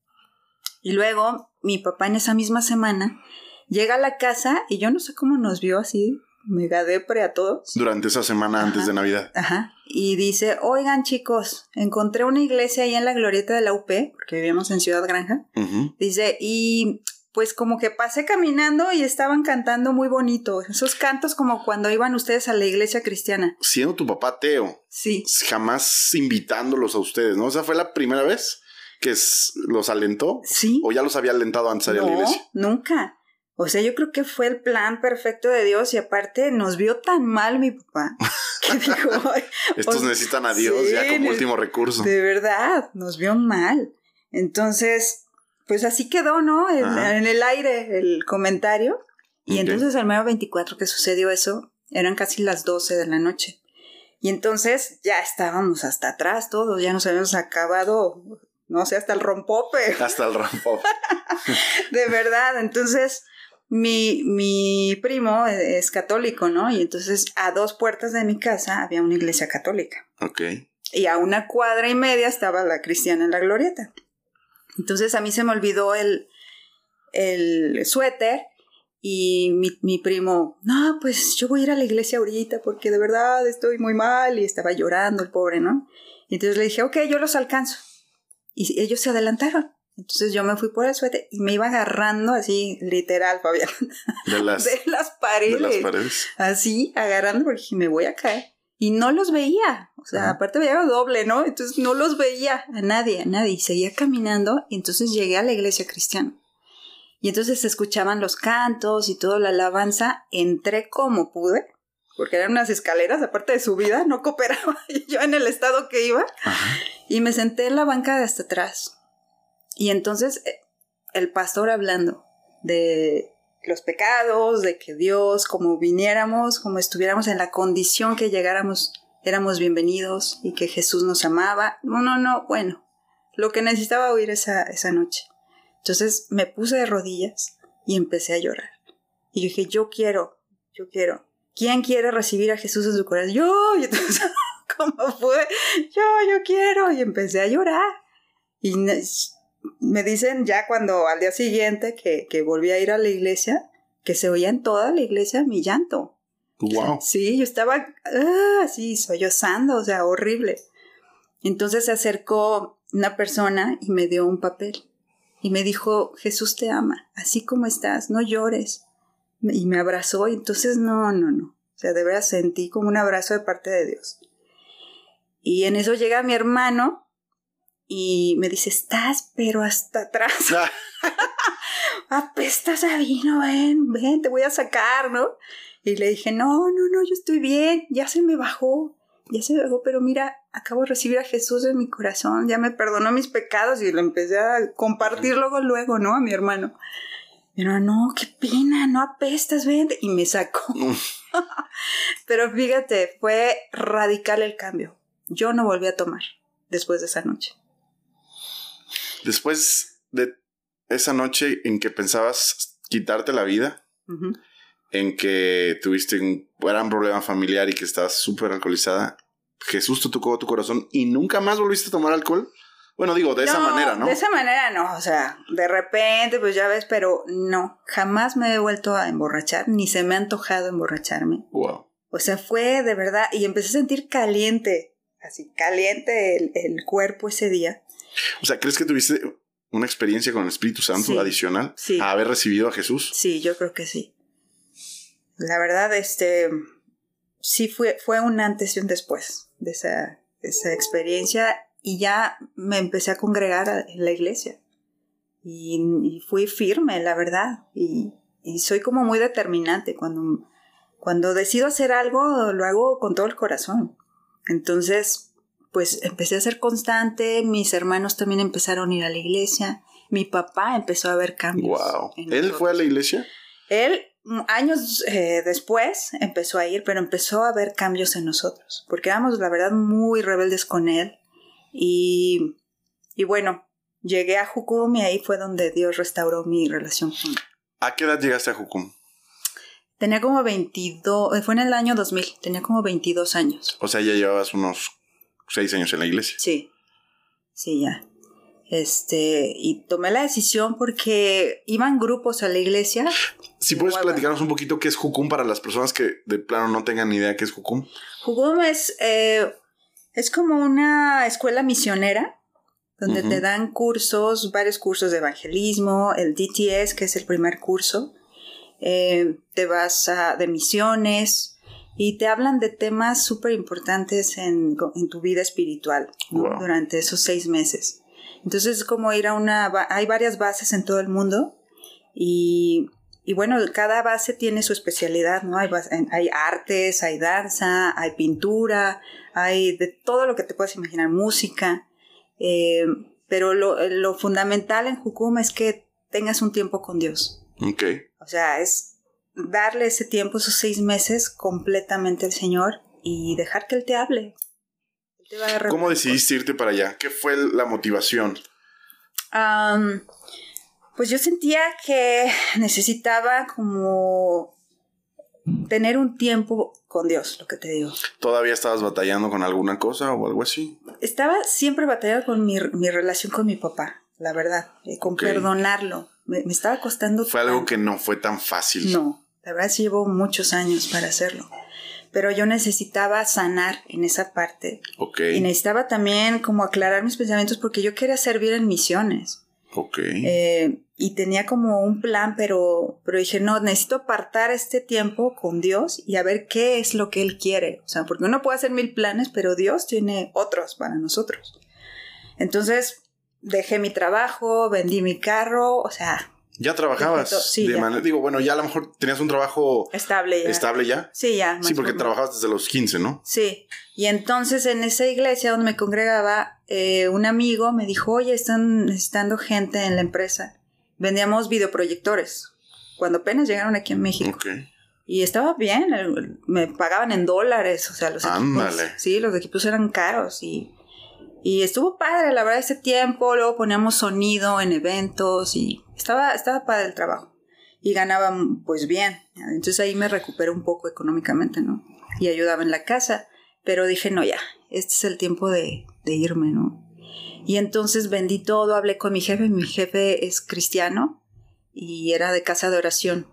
Y luego mi papá en esa misma semana llega a la casa y yo no sé cómo nos vio así, mega depre a todos. Durante esa semana antes de Navidad. Ajá. Y dice, oigan chicos, encontré una iglesia ahí en la glorieta de la UP, porque vivíamos en Ciudad Granja. Ujú. Dice, y pues como que pasé caminando y estaban cantando muy bonito. Esos cantos como cuando iban ustedes a la iglesia cristiana. Siendo tu papá Teo, Sí. jamás invitándolos a ustedes, ¿no? O sea, fue la primera vez que los alentó. Sí. ¿O ya los había alentado antes de ir a la No, iglesia? nunca. O sea, yo creo que fue el plan perfecto de Dios y aparte nos vio tan mal mi papá que dijo, "Ay, Estos O sea, necesitan a Dios sí, ya como último recurso. de verdad, nos vio mal. Entonces, pues así quedó, ¿no? En, el aire el comentario. Y entonces el mero 24 que sucedió eso, eran casi las 12 de la noche. Y entonces ya estábamos hasta atrás todos, ya nos habíamos acabado, no sé, hasta el rompope, Hasta el rampo. de verdad. Entonces mi, mi primo es católico, ¿no? Y entonces a dos puertas de mi casa había una iglesia católica. Ok. Y a una cuadra y media estaba la cristiana en la glorieta. Entonces a mí se me olvidó el, el suéter y mi, mi primo, no, pues yo voy a ir a la iglesia ahorita porque de verdad estoy muy mal y estaba llorando el pobre, ¿no? Y entonces le dije, ok, yo los alcanzo. Y ellos se adelantaron. Entonces yo me fui por el suéter y me iba agarrando así, literal, Fabián, De las, de las paredes. de las paredes. Así, agarrando porque dije, me voy a caer. Y no los veía. O sea, Ajá. aparte veía doble, ¿no? Entonces no los veía a nadie, a nadie. Y seguía caminando y entonces llegué a la iglesia cristiana. Y entonces se escuchaban los cantos y toda la alabanza. Entré como pude, porque eran unas escaleras, aparte de subida, no cooperaba yo en el estado que iba. Ajá. Y me senté en la banca de hasta atrás. Y entonces eh, el pastor hablando de los pecados, de que Dios, como viniéramos, como estuviéramos en la condición que llegáramos, éramos bienvenidos y que Jesús nos amaba. No, no, no, bueno, lo que necesitaba oír esa, esa noche. Entonces me puse de rodillas y empecé a llorar. Y yo dije, yo quiero, yo quiero. ¿Quién quiere recibir a Jesús en su corazón? Yo, y entonces, ¿cómo fue? Yo, yo quiero. Y empecé a llorar. Y me dicen ya cuando al día siguiente que, que volví a ir a la iglesia, que se oía en toda la iglesia mi llanto. Wow. Sí, yo estaba ah, así sollozando, o sea, horrible. Entonces se acercó una persona y me dio un papel y me dijo, Jesús te ama, así como estás, no llores. Y me abrazó y entonces no, no, no. O sea, de verdad sentí como un abrazo de parte de Dios. Y en eso llega mi hermano y me dice, estás pero hasta atrás. Ah, apestas a vino, ven, ven, te voy a sacar, ¿no? Y le dije, no, no, no, yo estoy bien, ya se me bajó, ya se me bajó, pero mira, acabo de recibir a Jesús en mi corazón, ya me perdonó mis pecados y lo empecé a compartir luego, luego, ¿no? A mi hermano. Pero no, qué pena, no apestas, ven. Y me sacó. Mm. Pero fíjate, fue radical el cambio. Yo no volví a tomar después de esa noche. Después de esa noche en que pensabas quitarte la vida, en que tuviste un gran problema familiar y que estabas súper alcoholizada, Jesús te tocó tu corazón y nunca más volviste a tomar alcohol. Bueno, digo, de esa manera, ¿no? De esa manera no, o sea, de repente, pues ya ves, pero no, jamás me he vuelto a emborrachar, ni se me ha antojado emborracharme. Wow. O sea, fue de verdad, y empecé a sentir caliente, así, caliente el, el cuerpo ese día. O sea, ¿crees que tuviste una experiencia con el Espíritu Santo Sí. adicional Sí. a haber recibido a Jesús? Sí, yo creo que sí. La verdad, este, sí fue, fue un antes y un después de esa, esa experiencia y ya me empecé a congregar a- en la iglesia. Y, y fui firme, la verdad. Y, y soy como muy determinante. Cuando, cuando decido hacer algo, lo hago con todo el corazón. Entonces, pues empecé a ser constante. Mis hermanos también empezaron a ir a la iglesia. Mi papá empezó a ver cambios. Wow. ¿Él nosotros. fue a la iglesia? Él, mm, años eh, después, empezó a ir, pero empezó a ver cambios en nosotros, porque éramos, la verdad, muy rebeldes con él. Y, y bueno, llegué a Jucum y ahí fue donde Dios restauró mi relación con él. ¿A qué edad llegaste a Jucum? Tenía como 22, eh, fue en el año 2000, tenía como 22 años. O sea, ya llevabas unos seis años en la iglesia. Sí, sí, ya. Este, y tomé la decisión porque iban grupos a la iglesia. Si De puedes platicarnos un poquito qué es Jucum para las personas que de plano no tengan ni idea qué es Jucum. Jugum es, eh, es como una escuela misionera donde te dan cursos, varios cursos de evangelismo, el DTS, que es el primer curso, eh, te vas a, de misiones y te hablan de temas súper importantes en, en tu vida espiritual ¿no? Wow. durante esos seis meses. Entonces es como ir a una, hay varias bases en todo el mundo y, y bueno, cada base tiene su especialidad, ¿no? Hay, hay artes, hay danza, hay pintura, hay de todo lo que te puedas imaginar, música. Eh, pero lo, lo fundamental en Jukum es que tengas un tiempo con Dios. Ok. O sea, es darle ese tiempo, esos seis meses, completamente al Señor y dejar que Él te hable. Él te va a ¿Cómo decidiste irte para allá? ¿Qué fue la motivación? Am, pues yo sentía que necesitaba como tener un tiempo con Dios, lo que te digo. ¿Todavía estabas batallando con alguna cosa o algo así? Estaba siempre batallando con mi, mi relación con mi papá, la verdad, eh, con perdonarlo. Me, me estaba costando. Fue algo que no fue tan fácil. No, la verdad sí llevo muchos años para hacerlo. Pero yo necesitaba sanar en esa parte. Y necesitaba también como aclarar mis pensamientos porque yo quería servir en misiones. Eh, y tenía como un plan, pero, pero dije, no, necesito apartar este tiempo con Dios y a ver qué es lo que Él quiere. O sea, porque uno puede hacer mil planes, pero Dios tiene otros para nosotros. Entonces, dejé mi trabajo, vendí mi carro, o sea, ¿Ya trabajabas? Sí, de ya. manera- digo, bueno, ya a lo mejor tenías un trabajo estable ya. estable ya. Sí, ya. Sí, porque trabajabas desde los 15, ¿no? Sí, y entonces en esa iglesia donde me congregaba, eh, un amigo me dijo, oye, están necesitando gente en la empresa. Vendíamos videoproyectores, cuando apenas llegaron aquí en México. Ok. Y estaba bien, el- me pagaban en dólares, o sea, los equipos. Ándale. Sí, los equipos eran caros y, y estuvo padre, la verdad, ese tiempo. Luego poníamos sonido en eventos y estaba, estaba padre el trabajo. Y ganaba pues bien. Entonces ahí me recuperé un poco económicamente, ¿no? Y ayudaba en la casa. Pero dije, no, ya, este es el tiempo de, de irme, ¿no? Y entonces vendí todo, hablé con mi jefe. Mi jefe es cristiano y era de casa de oración.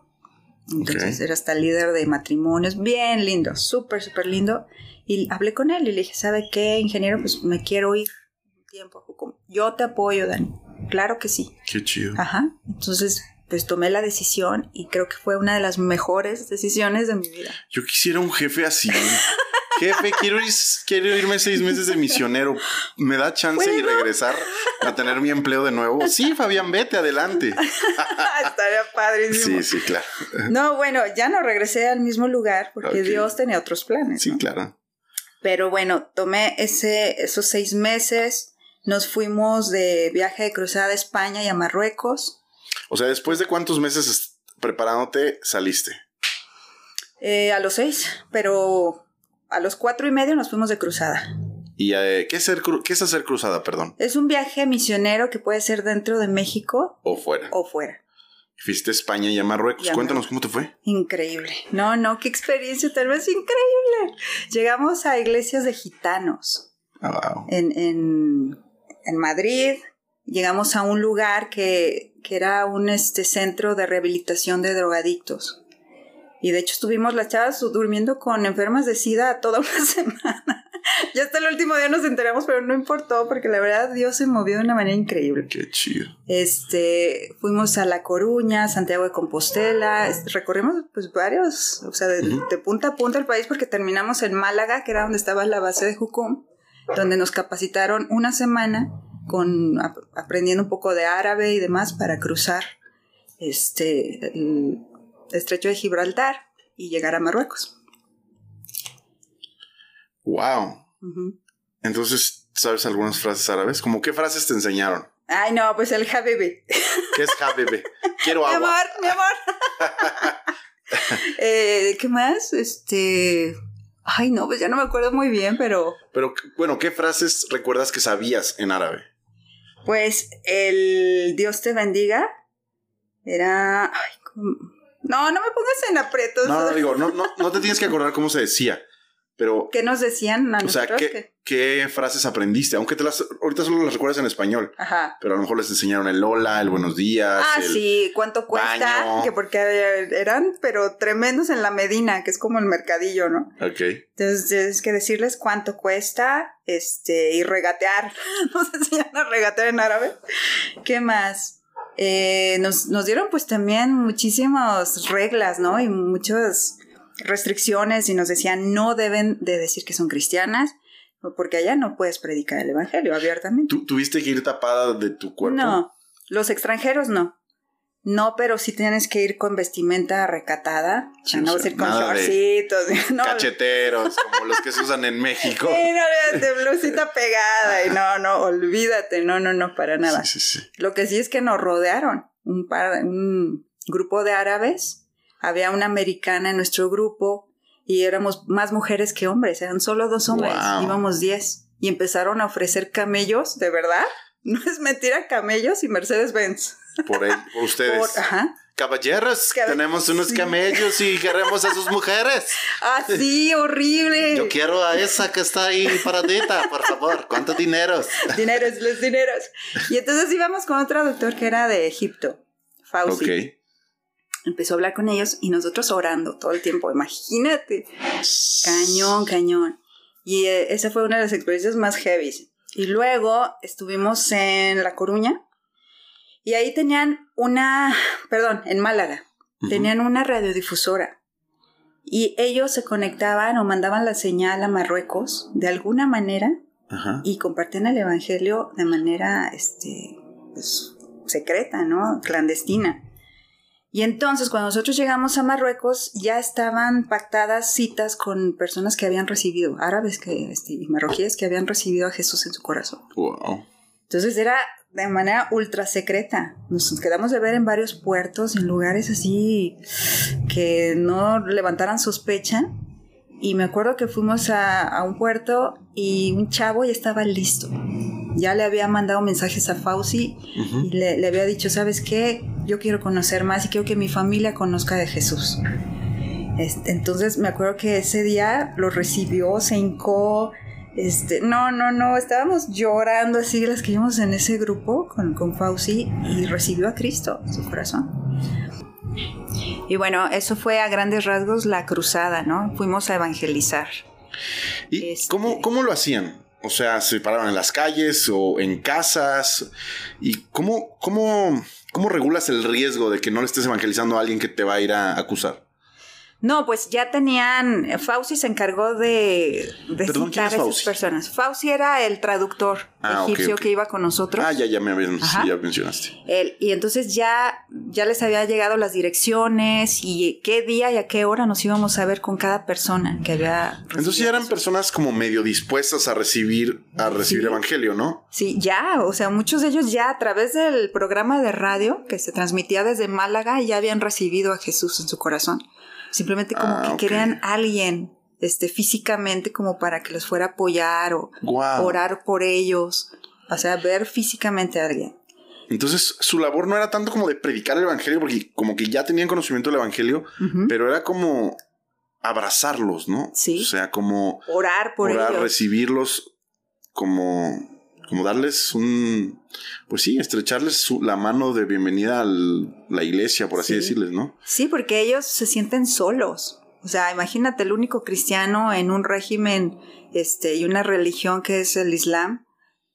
Entonces era hasta líder de matrimonios, bien lindo, súper, súper lindo. Y hablé con él y le dije, ¿sabe qué, ingeniero? Pues me quiero ir un tiempo. Yo te apoyo, Dani. Claro que sí. Qué chido. Ajá. Entonces, pues tomé la decisión y creo que fue una de las mejores decisiones de mi vida. Yo quisiera un jefe así. Jefe, quiero, ir- quiero irme seis meses de misionero. ¿Me da chance y regresar a tener mi empleo de nuevo? Sí, Fabián, vete adelante. Estaría padrísimo. Sí, sí, claro. No, bueno, ya no regresé al mismo lugar porque. Dios tenía otros planes. Sí, ¿no? claro. Pero bueno, tomé ese, esos seis meses, nos fuimos de viaje de cruzada a España y a Marruecos. O sea, después de cuántos meses preparándote, saliste. Eh, a los seis, pero a los cuatro y medio nos fuimos de cruzada. ¿Y eh, ¿qué, es ser qué es hacer cruzada, perdón? Es un viaje misionero que puede ser dentro de México O fuera. o fuera. Fuiste a España y a Marruecos. Y a Cuéntanos cómo te fue. Increíble. No, no, qué experiencia tal vez increíble. Llegamos a iglesias de gitanos. Ah, wow. en, en, en Madrid. Llegamos a un lugar que, que era un este, centro de rehabilitación de drogadictos. Y de hecho estuvimos las chavas durmiendo con enfermas de SIDA toda una semana. Ya hasta el último día nos enteramos, pero no importó porque la verdad Dios se movió de una manera increíble. Qué chido. Este, fuimos a La Coruña, Santiago de Compostela, recorrimos pues varios, o sea, de, de punta a punta el país porque terminamos en Málaga, que era donde estaba la base de Jucum, donde nos capacitaron una semana con ap- aprendiendo un poco de árabe y demás para cruzar este el estrecho de Gibraltar y llegar a Marruecos. Wow. Entonces, ¿sabes algunas frases árabes? ¿Cómo qué frases te enseñaron? Ay, no, pues el Habibi. ¿Qué es habebe? Quiero Mi agua. amor, mi amor. Eh, ¿Qué más? Este. Ay, no, pues ya no me acuerdo muy bien, pero. Pero, bueno, ¿qué frases recuerdas que sabías en árabe? Pues el Dios te bendiga. Era. Ay, ¿cómo? no, no me pongas en aprietos. No, no, digo, no, no, no te tienes que acordar cómo se decía. Pero, ¿Qué nos decían a o sea, nosotros? ¿qué, frases aprendiste? Aunque te las, ahorita solo las recuerdas en español. Ajá. Pero a lo mejor les enseñaron el hola, el buenos días. Ah, el- sí, ¿cuánto cuesta? baño. Que porque eran, pero tremendos en la Medina, que es como el mercadillo, ¿no? Ok. Entonces tienes que decirles cuánto cuesta, este, y regatear. Nos enseñan a regatear en árabe. ¿Qué más? Eh, nos, nos dieron pues también muchísimas reglas, ¿no? Y muchas restricciones y nos decían no deben de decir que son cristianas porque allá no puedes predicar el evangelio abiertamente. ¿Tú tuviste que ir tapada de tu cuerpo? No, los extranjeros no. No, pero sí tienes que ir con vestimenta recatada. Sí, no vas a ir con shortcitos. No, Cacheteros, como los que se usan en México. Sí, no, de blusita pegada. Y no, no, olvídate. No, no, no, para nada. Sí, sí, sí. Lo que sí es que nos rodearon un, par, un grupo de árabes. Había una americana en nuestro grupo y éramos más mujeres que hombres. Eran solo dos hombres. Wow. Íbamos diez. Y empezaron a ofrecer camellos, de verdad. No es mentira, camellos y Mercedes-Benz. Por, él, por ustedes. Por- Ajá. Caballeros, Cab- tenemos unos sí. camellos y queremos a sus mujeres. Ah, sí, horrible. Yo quiero a esa que está ahí paradita, por favor. ¿Cuántos dineros? Dineros, los dineros. Y entonces íbamos con un traductor que era de Egipto, Fauci. Ok. Empezó a hablar con ellos y nosotros orando todo el tiempo. Imagínate. Cañón, cañón. Y eh, esa fue una de las experiencias más heavy. Y luego estuvimos en La Coruña y ahí tenían una, perdón, en Málaga, tenían una radiodifusora. Y ellos se conectaban o mandaban la señal a Marruecos de alguna manera Ajá. y compartían el evangelio de manera este pues, secreta, ¿no? clandestina. Y entonces cuando nosotros llegamos a Marruecos ya estaban pactadas citas con personas que habían recibido, árabes que, este, y marroquíes que habían recibido a Jesús en su corazón. Wow. Entonces era de manera ultra secreta. Nos quedamos de ver en varios puertos, en lugares así que no levantaran sospecha. Y me acuerdo que fuimos a, a un puerto y un chavo ya estaba listo. Ya le había mandado mensajes a Fauci y le, le había dicho, ¿sabes qué? Yo quiero conocer más y quiero que mi familia conozca de Jesús. Este, entonces me acuerdo que ese día lo recibió, se hincó. Este, no, no, no, estábamos llorando así las que íbamos en ese grupo con, con Fauci y recibió a Cristo en su corazón. Y bueno, eso fue a grandes rasgos la cruzada, ¿no? Fuimos a evangelizar. ¿Y Este- cómo, cómo lo hacían? O sea, ¿se paraban en las calles o en casas? ¿Y cómo, cómo, cómo regulas el riesgo de que no le estés evangelizando a alguien que te va a ir a acusar? No, pues ya tenían. Fauci se encargó de, de Perdón, ¿quién citar es a esas Fauci? personas. Fauci era el traductor Ah, egipcio que iba con nosotros. Ah, ya, ya me habían, ya mencionaste. Él- y entonces ya, ya les había llegado las direcciones y qué día y a qué hora nos íbamos a ver con cada persona que había. Entonces ya eran personas como medio dispuestas a recibir, a recibir Sí. evangelio, ¿no? Sí, ya, o sea, muchos de ellos ya a través del programa de radio que se transmitía desde Málaga ya habían recibido a Jesús en su corazón. Simplemente como Ah, que ok. querían a alguien este, físicamente como para que los fuera a apoyar o orar por ellos. O sea, ver físicamente a alguien. Entonces su labor no era tanto como de predicar el evangelio, porque como que ya tenían conocimiento del evangelio, pero era como abrazarlos, ¿no? Sí. O sea, como Orar por orar, ellos. recibirlos, como, como darles un, pues sí, estrecharles su- la mano de bienvenida a la iglesia, por así Sí. decirles, ¿no? Sí, porque ellos se sienten solos. O sea, imagínate el único cristiano en un régimen este, y una religión que es el Islam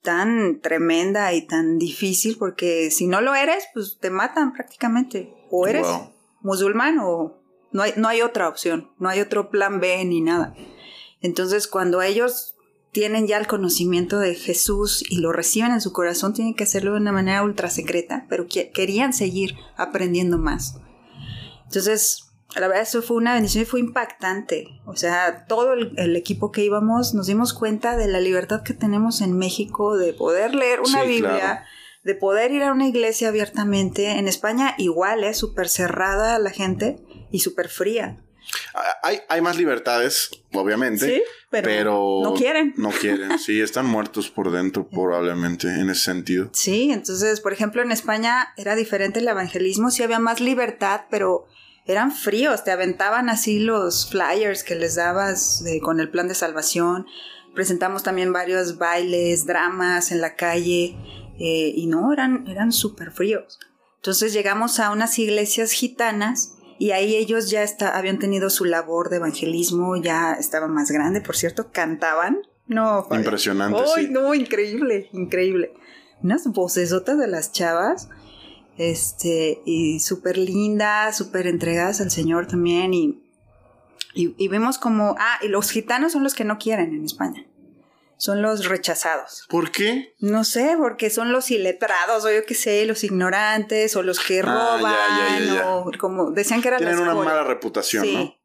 tan tremenda y tan difícil, porque si no lo eres, pues te matan prácticamente. O eres Wow. musulmán o no hay, no hay otra opción, no hay otro plan B ni nada. Entonces, cuando ellos tienen ya el conocimiento de Jesús y lo reciben en su corazón, tienen que hacerlo de una manera ultra secreta, pero que- querían seguir aprendiendo más. Entonces, la verdad, eso fue una bendición y fue impactante. O sea, todo el, el equipo que íbamos nos dimos cuenta de la libertad que tenemos en México de poder leer una Sí, Biblia, claro. de poder ir a una iglesia abiertamente. En España igual, es súper cerrada la gente y súper fría. Hay, hay más libertades, obviamente. Sí, pero, pero no quieren. No quieren, sí, están muertos por dentro probablemente en ese sentido. Sí, entonces, por ejemplo, en España era diferente el evangelismo, sí había más libertad, pero eran fríos, te aventaban así los flyers que les dabas eh, con el plan de salvación. Presentamos también varios bailes, dramas en la calle, eh, y no, eran, eran súper fríos. Entonces llegamos a unas iglesias gitanas y ahí ellos ya está, habían tenido su labor de evangelismo, ya estaba más grande, por cierto, cantaban. No. Impresionante, ¡Ay, sí. no! Increíble, increíble. Unas vocesotas de las chavas, este, y súper lindas, súper entregadas al Señor también, y, y, y vemos como, ah, y los gitanos son los que no quieren en España. Son los rechazados. ¿Por qué? No sé, porque son los iletrados, o yo qué sé, los ignorantes, o los que Ah, roban, ya, ya, ya, ya. o como decían que eran Tienen una mala reputación, Sí. ¿no?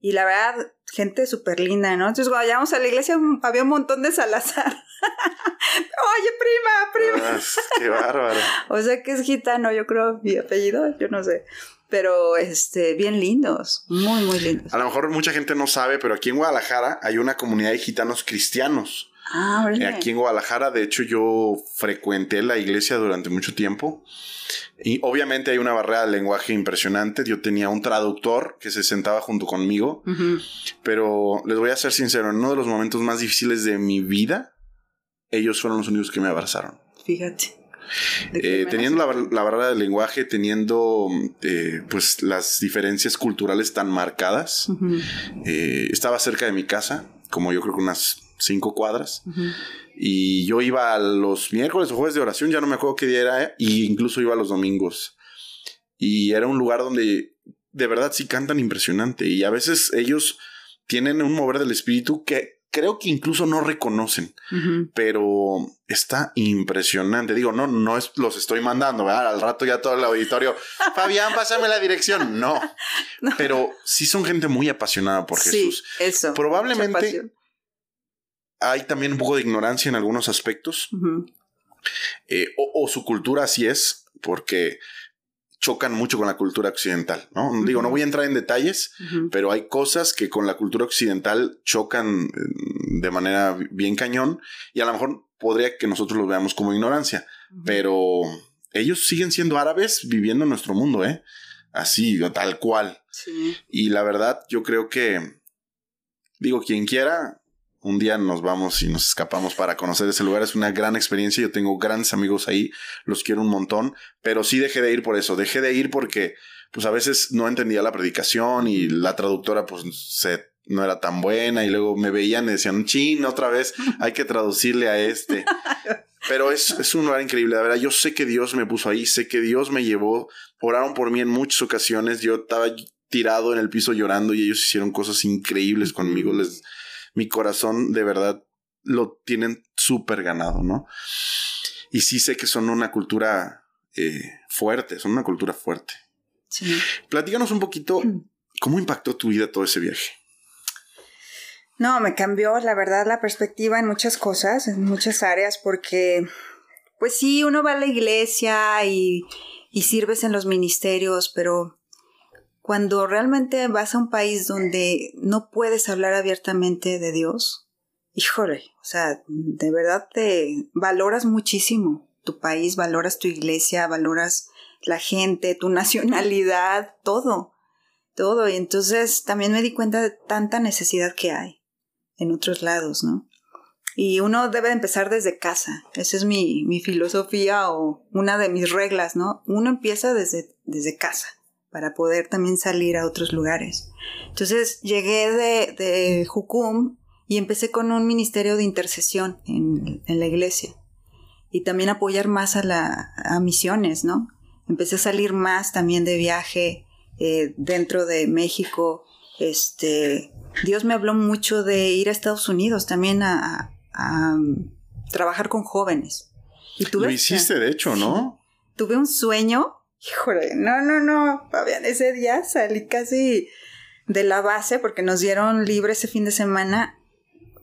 Y la verdad, gente súper linda, ¿no? Entonces, cuando llegamos a la iglesia, había un montón de Salazar. Oye, prima, prima. Ah, qué bárbaro. O sea que es gitano, yo creo, mi apellido, yo no sé. Pero, este, bien lindos, muy, muy lindos. A lo mejor mucha gente no sabe, pero aquí en Guadalajara hay una comunidad de gitanos cristianos. Ah, Eh. Aquí en Guadalajara, de hecho, yo frecuenté la iglesia durante mucho tiempo. Y obviamente hay una barrera de lenguaje impresionante. Yo tenía un traductor que se sentaba junto conmigo. Pero les voy a ser sincero, en uno de los momentos más difíciles de mi vida, ellos fueron los únicos que me abrazaron. Fíjate. ¿De qué Eh, teniendo la, bar- la barrera del lenguaje, teniendo eh, pues las diferencias culturales tan marcadas, eh, estaba cerca de mi casa, como yo creo que unas cinco cuadras, ujú. y yo iba a los miércoles o jueves de oración, ya no me acuerdo qué día era, y incluso iba a los domingos. Y era un lugar donde de verdad sí cantan impresionante, y a veces ellos tienen un mover del espíritu que creo que incluso no reconocen Ujú. pero está impresionante. Digo, no, no es, los estoy mandando, ¿verdad? Al rato ya todo el auditorio, Fabián, pásame la dirección. No, pero sí son gente muy apasionada por Sí, Jesús. eso. Probablemente-. Hay también un poco de ignorancia en algunos aspectos, eh, o, o su cultura así es, porque chocan mucho con la cultura occidental, ¿no? Digo, no voy a entrar en detalles, pero hay cosas que con la cultura occidental chocan eh, de manera bien cañón y a lo mejor podría que nosotros lo veamos como ignorancia, pero ellos siguen siendo árabes viviendo en nuestro mundo, ¿eh? Así, tal cual. Sí. Y la verdad, yo creo que, digo, quien quiera, un día nos vamos y nos escapamos para conocer ese lugar. Es una gran experiencia. Yo tengo grandes amigos ahí, los quiero un montón, pero sí dejé de ir por eso. Dejé de ir porque, pues a veces no entendía la predicación y la traductora, pues se, no era tan buena y luego me veían y decían, chin, otra vez hay que traducirle a este. Pero es, es un lugar increíble, la verdad. Yo sé que Dios me puso ahí, sé que Dios me llevó, oraron por mí en muchas ocasiones. Yo estaba tirado en el piso llorando y ellos hicieron cosas increíbles conmigo. Les, mi corazón de verdad lo tienen súper ganado, ¿no? Y sí sé que son una cultura eh, fuerte, son una cultura fuerte. Sí. Platícanos un poquito cómo impactó tu vida todo ese viaje. No, me cambió, la verdad, la perspectiva en muchas cosas, en muchas áreas, porque, pues sí, uno va a la iglesia y, y sirves en los ministerios, pero cuando realmente vas a un país donde no puedes hablar abiertamente de Dios, híjole, o sea, de verdad te valoras muchísimo tu país, valoras tu iglesia, valoras la gente, tu nacionalidad, todo, todo. Y entonces también me di cuenta de tanta necesidad que hay en otros lados, ¿no? Y uno debe empezar desde casa. Esa es mi, mi filosofía o una de mis reglas, ¿no? Uno empieza desde, desde casa para poder también salir a otros lugares. Entonces llegué de, de Jucum y empecé con un ministerio de intercesión en, en la iglesia y también apoyar más a, la, a misiones, ¿no? Empecé a salir más también de viaje eh, dentro de México. Este, Dios me habló mucho de ir a Estados Unidos también a, a, a trabajar con jóvenes. Y Lo hiciste, de hecho, ¿no? Tuve un sueño. Híjole, no, no, no, Fabián, ese día salí casi de la base porque nos dieron libre ese fin de semana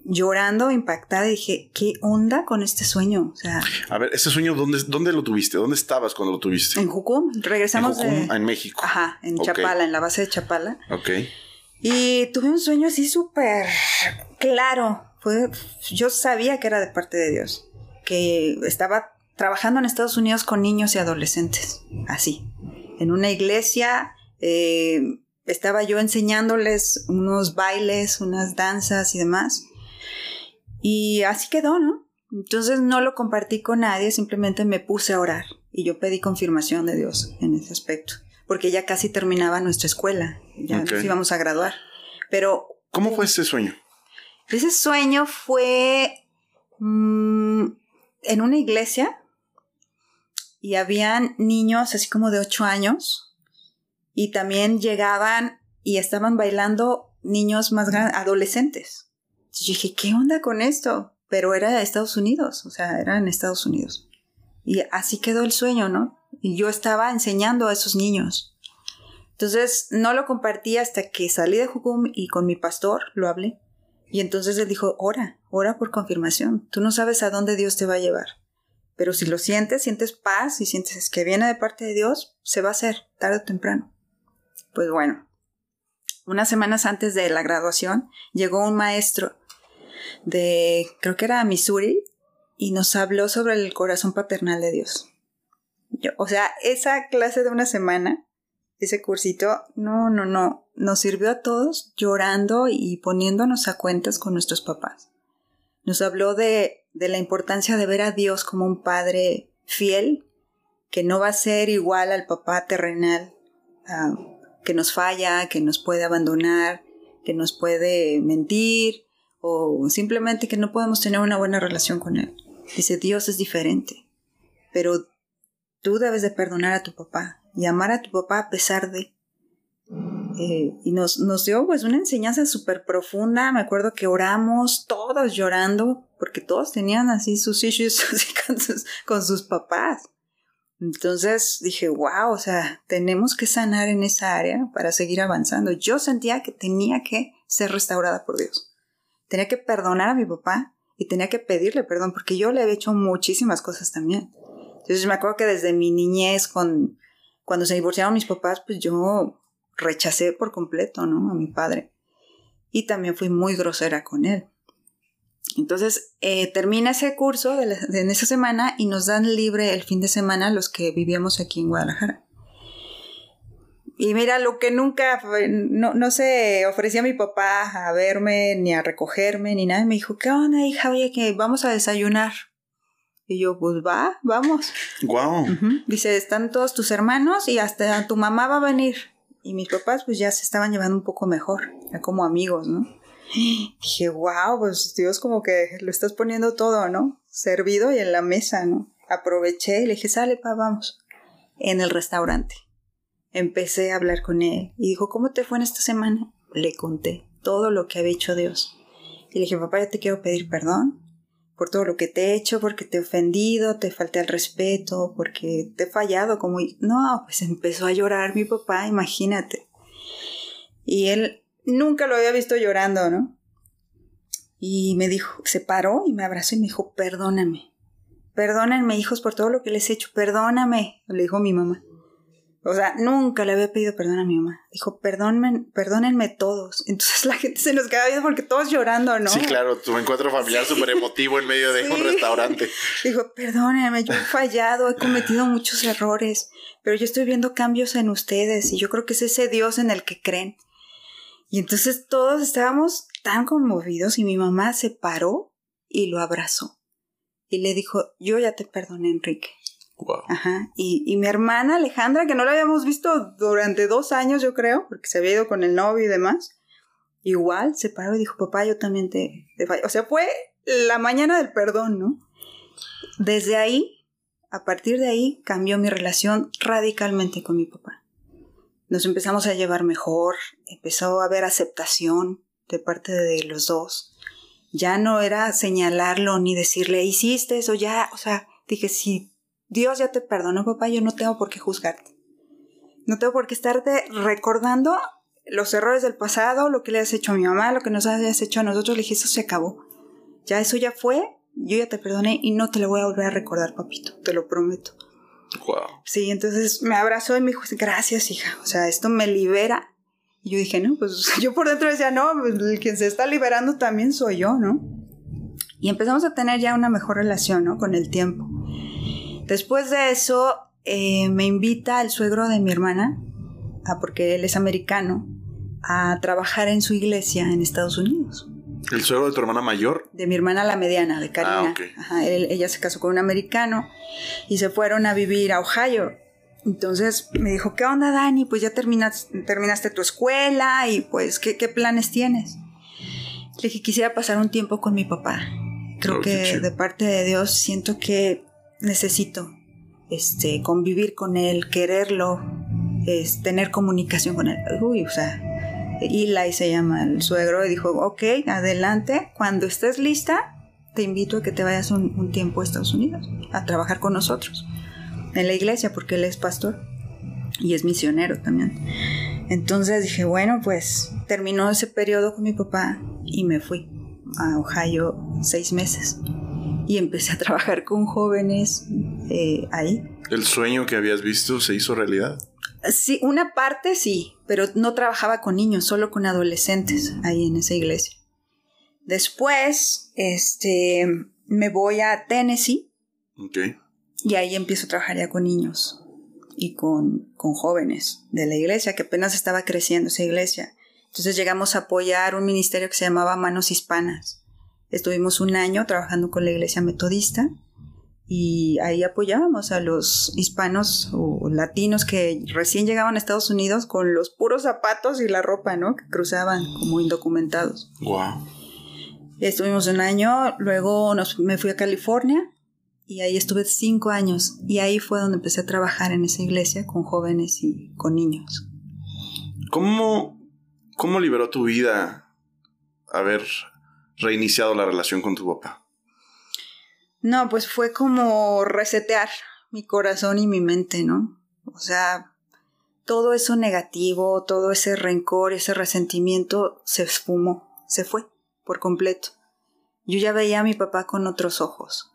llorando, impactada, y dije, ¿qué onda con este sueño? O sea, A ver, ese sueño, ¿dónde, dónde lo tuviste? ¿Dónde estabas cuando lo tuviste? en Jucum, regresamos en, Jucum, de... en México. Ajá, en. Chapala, en la base de Chapala. Ok. Y tuve un sueño así súper claro. Fue, yo sabía que era de parte de Dios, que estaba trabajando en Estados Unidos con niños y adolescentes, así, en una iglesia. eh, estaba yo enseñándoles unos bailes, unas danzas y demás. Y así quedó, ¿no? Entonces no lo compartí con nadie, simplemente me puse a orar y yo pedí confirmación de Dios en ese aspecto, porque ya casi terminaba nuestra escuela, ya nos íbamos a graduar. Pero ¿Cómo fue ese sueño? ese sueño fue mm, en una iglesia y habían niños así como de ocho años y también llegaban y estaban bailando niños más grandes, adolescentes. Yo dije, ¿qué onda con esto? pero era de Estados Unidos, o sea, era en Estados Unidos. Y así quedó el sueño, ¿no? Y yo estaba enseñando a esos niños. Entonces no lo compartí hasta que salí de Jucum y con mi pastor lo hablé. Y entonces él dijo, ora, ora por confirmación. Tú no sabes a dónde Dios te va a llevar. Pero si lo sientes, sientes paz y sientes que viene de parte de Dios, se va a hacer tarde o temprano. Pues bueno, unas semanas antes de la graduación llegó un maestro de, creo que era Missouri, y nos habló sobre el corazón paternal de Dios. o sea, esa clase de una semana, ese cursito, no, no, no, nos sirvió a todos llorando y poniéndonos a cuentas con nuestros papás. Nos habló de, de la importancia de ver a Dios como un padre fiel, que no va a ser igual al papá terrenal, ah, que nos falla, que nos puede abandonar, que nos puede mentir, o simplemente que no podemos tener una buena relación con Él. Dice, Dios es diferente, pero tú debes de perdonar a tu papá y amar a tu papá a pesar de... Eh, y nos, nos dio pues una enseñanza súper profunda. Me acuerdo que oramos todos llorando porque todos tenían así sus issues con, sus, con sus papás. Entonces dije, wow, o sea, tenemos que sanar en esa área para seguir avanzando. Yo sentía que tenía que ser restaurada por Dios tenía que perdonar a mi papá y tenía que pedirle perdón porque yo le había hecho muchísimas cosas también. Entonces me acuerdo que desde mi niñez, con, cuando se divorciaron mis papás, pues yo rechacé por completo, ¿no? A mi padre. Y también fui muy grosera con él. Entonces eh, termina ese curso de, de, en esa semana y nos dan libre el fin de semana los que vivíamos aquí en Guadalajara. Y mira, lo que nunca, no, no se ofrecía mi papá a verme, ni a recogerme, ni nada. Me dijo, ¿qué onda, hija? Oye, que vamos a desayunar. Y yo, pues va, vamos. Wow. Dice, están todos tus hermanos y hasta tu mamá va a venir. Y mis papás, pues ya se estaban llevando un poco mejor, ya como amigos, ¿no? Dije, wow, pues Dios como que lo estás poniendo todo, ¿no? Servido y en la mesa, ¿no? Aproveché y le dije, sale, pa, vamos. En el restaurante empecé a hablar con él y dijo, ¿cómo te fue en esta semana? Le conté todo lo que había hecho Dios. Y le dije, papá, ya te quiero pedir perdón por todo lo que te he hecho, porque te he ofendido, te falté al respeto, porque te he fallado como... No, pues empezó a llorar mi papá, imagínate. Y él nunca lo había visto llorando, ¿no? Y me dijo, se paró y me abrazó y me dijo, perdóname. Perdónenme, hijos, por todo lo que les he hecho. Perdóname, le dijo mi mamá. O sea, nunca le había pedido perdón a mi mamá. Dijo, perdónenme, perdónenme todos. Entonces la gente se nos queda viendo porque todos llorando, ¿no? Sí, claro, tu encuentro familiar súper emotivo en medio de un restaurante. Dijo, perdónenme, yo he fallado, he cometido muchos errores, pero yo estoy viendo cambios en ustedes y yo creo que es ese Dios en el que creen. Y entonces todos estábamos tan conmovidos y mi mamá se paró y lo abrazó. Y le dijo, yo ya te perdoné, Enrique. Ajá. Y, y, mi hermana Alejandra, que no la habíamos visto durante dos años, yo creo, porque se había ido con el novio y demás, igual se paró y dijo, papá, yo también te, te. O sea, fue la mañana del perdón, ¿no? Desde ahí, a partir de ahí, cambió mi relación radicalmente con mi papá. Nos empezamos a llevar mejor, empezó a haber aceptación de parte de los dos. Ya no era señalarlo ni decirle, hiciste eso, ya, o sea, dije, sí Dios ya te perdonó, papá, yo no tengo por qué juzgarte. No tengo por qué estarte recordando los errores del pasado, lo que le has hecho a mi mamá, lo que nos hayas hecho a nosotros. Le dije, eso se acabó. Ya eso ya fue, yo ya te perdoné y no te lo voy a volver a recordar, papito, te lo prometo. Wow. Sí, entonces me abrazó y me dijo, gracias, hija. O sea, esto me libera. Y yo dije, no, pues yo por dentro decía, no, pues, quien se está liberando también soy yo, ¿no? Y empezamos a tener ya una mejor relación, ¿no? Con el tiempo. Después de eso, eh, me invita el suegro de mi hermana, a, porque él es americano, a trabajar en su iglesia en Estados Unidos. ¿El suegro de tu hermana mayor? De mi hermana la mediana, de Karina. Ah, ella se casó con un americano y se fueron a vivir a Ohio. Entonces me dijo, ¿qué onda, Dani? Pues ya terminaste tu escuela y pues, ¿qué, ¿qué, planes tienes? Le dije, quisiera pasar un tiempo con mi papá. Creo que de parte de Dios siento que necesito este, convivir con él, quererlo, es, tener comunicación con él. Uy, o sea, Eli se llama el suegro y dijo, ok, adelante, cuando estés lista, te invito a que te vayas un, tiempo a Estados Unidos a trabajar con nosotros en la iglesia porque él es pastor y es misionero también. Entonces dije, bueno, pues terminó ese periodo con mi papá y me fui a Ohio seis meses y empecé a trabajar con jóvenes eh, ahí. ¿El sueño que habías visto se hizo realidad? Sí, una parte sí, pero no trabajaba con niños, solo con adolescentes ahí en esa iglesia. Después, este, me voy a Tennessee. Y ahí empiezo a trabajar ya con niños y con, con jóvenes de la iglesia, que apenas estaba creciendo esa iglesia. Entonces llegamos a apoyar un ministerio que se llamaba Manos Hispanas. Estuvimos un año trabajando con la iglesia metodista y ahí apoyábamos a los hispanos o latinos que recién llegaban a Estados Unidos con los puros zapatos y la ropa, ¿no? Que cruzaban como indocumentados. Wow. Estuvimos un año, luego nos, me fui a California y ahí estuve cinco años y ahí fue donde empecé a trabajar en esa iglesia con jóvenes y con niños. ¿Cómo, cómo liberó tu vida haber reiniciado la relación con tu papá? No, pues fue como resetear mi corazón y mi mente, ¿no? O sea, todo eso negativo, todo ese rencor, ese resentimiento se esfumó, se fue por completo. Yo ya veía a mi papá con otros ojos.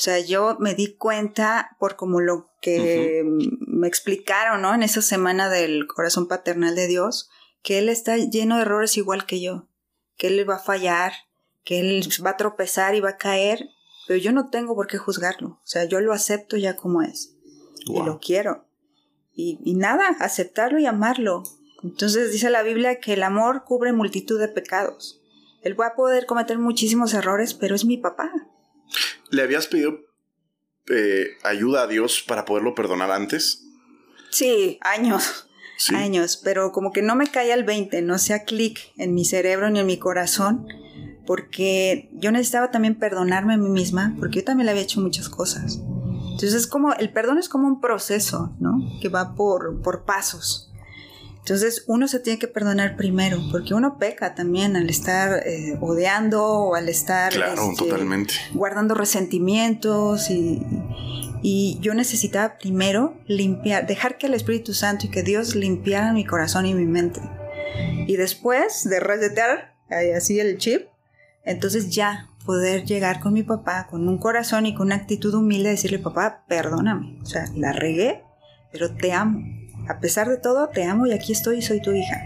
O sea, yo me di cuenta por como lo que me explicaron, ¿no? En esa semana del corazón paternal de Dios, que él está lleno de errores igual que yo, que él va a fallar, que él va a tropezar y va a caer, pero yo no tengo por qué juzgarlo. O sea, yo lo acepto ya como es. Y lo quiero. Y, y nada, aceptarlo y amarlo. Entonces dice la Biblia que el amor cubre multitud de pecados. Él va a poder cometer muchísimos errores, pero es mi papá. ¿Le habías pedido eh, ayuda a Dios para poderlo perdonar antes? Sí, años. Años, pero como que no me cae al 20, no sea clic en mi cerebro ni en mi corazón, porque yo necesitaba también perdonarme a mí misma, porque yo también le había hecho muchas cosas. Entonces es como, el perdón es como un proceso, ¿no? Que va por, por pasos. Entonces uno se tiene que perdonar primero, porque uno peca también al estar eh, odiando o al estar este, guardando resentimientos y, y, yo necesitaba primero limpiar, dejar que el Espíritu Santo y que Dios limpiara mi corazón y mi mente. Y después de resetear así el chip, entonces ya poder llegar con mi papá con un corazón y con una actitud humilde, decirle, papá, perdóname, o sea, la regué, pero te amo a pesar de todo, te amo y aquí estoy y soy tu hija.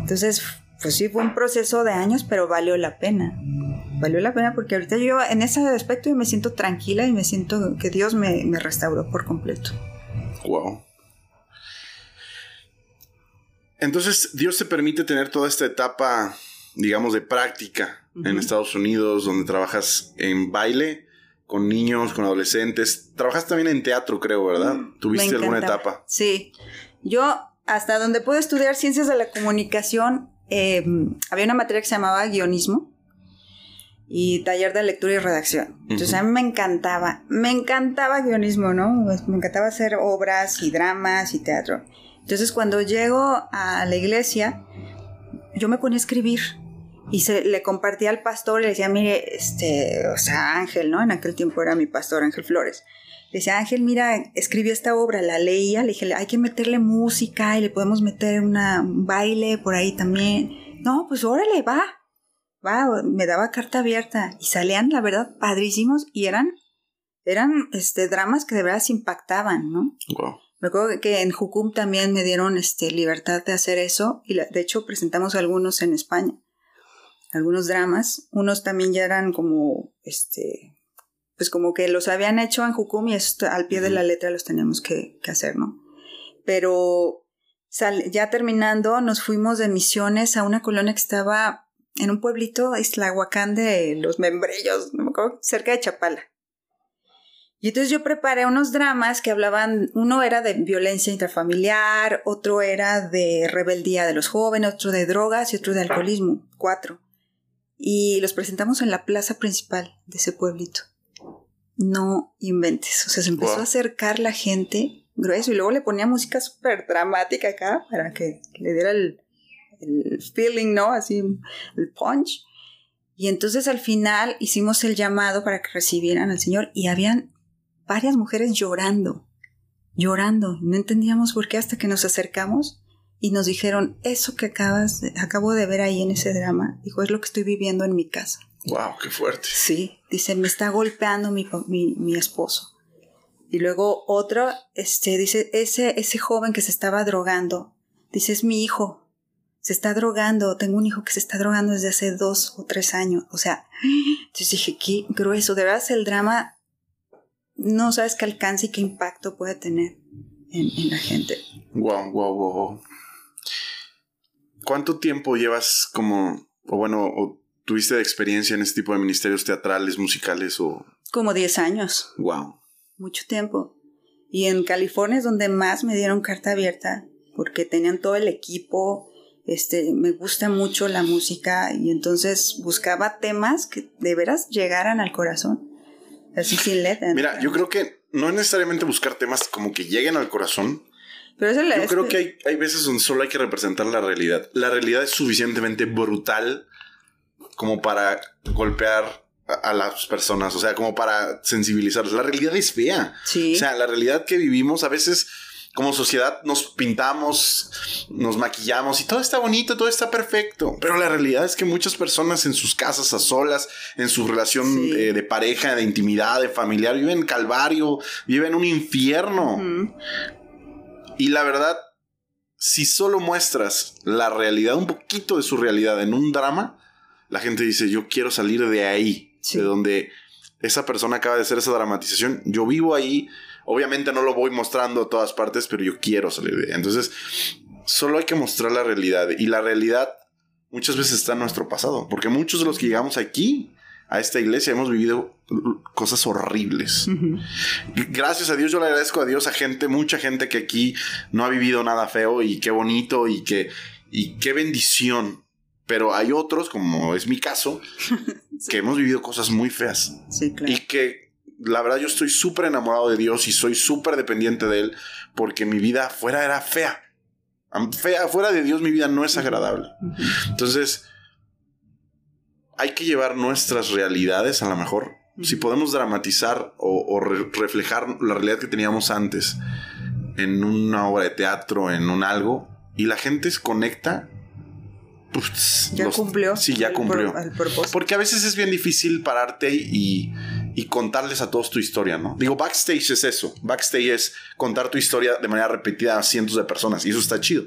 Entonces, pues sí, fue un proceso de años, pero valió la pena. Valió la pena porque ahorita yo en ese aspecto me siento tranquila y me siento que Dios me, restauró por completo. Wow. Entonces, Dios te permite tener toda esta etapa, digamos, de práctica en Estados Unidos, donde trabajas en baile con niños, con adolescentes. Trabajaste también en teatro, creo, ¿verdad? Mm, ¿Tuviste alguna etapa? Sí. Yo, hasta donde pude estudiar ciencias de la comunicación, eh, había una materia que se llamaba guionismo y taller de lectura y redacción. Entonces a mí me encantaba, me encantaba guionismo, ¿no? Pues, me encantaba hacer obras y dramas y teatro. Entonces cuando llego a la iglesia, yo me ponía a escribir y se le compartía al pastor y le decía, mire, este, o sea, Ángel, ¿no? En aquel tiempo era mi pastor, Ángel Flores. Le decía, Ángel, mira, escribió esta obra, la leía, le dije, hay que meterle música y le podemos meter un baile por ahí también. No, pues órale, va, va, me daba carta abierta y salían, la verdad, padrísimos y eran, eran, este, dramas que de verdad se impactaban, ¿no? Wow. Me acuerdo que en Jucum también me dieron, este, libertad de hacer eso y de hecho presentamos algunos en España algunos dramas. Unos también ya eran como, este, pues como que los habían hecho en Jukum y al pie de la letra los teníamos que, hacer, ¿no? Pero ya terminando, nos fuimos de misiones a una colonia que estaba en un pueblito, Islahuacán de los Membrellos, no me acuerdo, cerca de Chapala. Y entonces yo preparé unos dramas que hablaban, uno era de violencia intrafamiliar, otro era de rebeldía de los jóvenes, otro de drogas y otro de alcoholismo, cuatro y los presentamos en la plaza principal de ese pueblito. No inventes, o sea, se empezó a acercar la gente grueso y luego le ponía música súper dramática acá para que le diera el, el feeling, ¿no? Así, el punch. Y entonces al final hicimos el llamado para que recibieran al Señor y habían varias mujeres llorando, llorando. No entendíamos por qué hasta que nos acercamos y nos dijeron, eso que acabas, acabo de ver ahí en ese drama, dijo, es lo que estoy viviendo en mi casa. Wow, qué fuerte. Sí, dice, me está golpeando mi, mi, mi esposo. Y luego otro, este, dice, ese, ese joven que se estaba drogando, dice, es mi hijo, se está drogando, tengo un hijo que se está drogando desde hace dos o tres años. O sea, entonces dije, qué grueso, de verdad el drama, no sabes qué alcance y qué impacto puede tener en, en la gente. Wow, wow, wow. ¿Cuánto tiempo llevas como, o bueno, o tuviste de experiencia en este tipo de ministerios teatrales, musicales o...? Como 10 años. Wow. Mucho tiempo. Y en California es donde más me dieron carta abierta, porque tenían todo el equipo, este, me gusta mucho la música y entonces buscaba temas que de veras llegaran al corazón. Así. Mira, yo creo que no es necesariamente buscar temas como que lleguen al corazón, pero eso Yo creo que hay, hay veces donde solo hay que representar la realidad. La realidad es suficientemente brutal como para golpear a, las personas, o sea, como para sensibilizarlos. La realidad es fea. Sí. O sea, la realidad que vivimos a veces como sociedad nos pintamos, nos maquillamos y todo está bonito, todo está perfecto. Pero la realidad es que muchas personas en sus casas a solas, en su relación eh, de pareja, de intimidad, de familiar, viven calvario, viven un infierno. Y la verdad, si solo muestras la realidad, un poquito de su realidad en un drama, la gente dice, yo quiero salir de ahí, de donde esa persona acaba de hacer esa dramatización. Yo vivo ahí, obviamente no lo voy mostrando a todas partes, pero yo quiero salir de ahí. Entonces, solo hay que mostrar la realidad. Y la realidad muchas veces está en nuestro pasado, porque muchos de los que llegamos aquí a esta iglesia hemos vivido cosas horribles. Gracias a Dios, yo le agradezco a Dios a gente, mucha gente que aquí no ha vivido nada feo y qué bonito y que y qué bendición. Pero hay otros, como es mi caso, que hemos vivido cosas muy feas. Sí, claro. Y que la verdad yo estoy súper enamorado de Dios y soy súper dependiente de Él porque mi vida afuera era fea. Fea, fuera de Dios mi vida no es agradable. Entonces, hay que llevar nuestras realidades a lo mejor. Si podemos dramatizar o, reflejar la realidad que teníamos antes en una obra de teatro, en un algo, y la gente se conecta. Pues, ya cumplió. Sí, ya cumplió. Porque a veces es bien difícil pararte y, y contarles a todos tu historia, ¿no? Digo, backstage es eso. Backstage es contar tu historia de manera repetida a cientos de personas y eso está chido.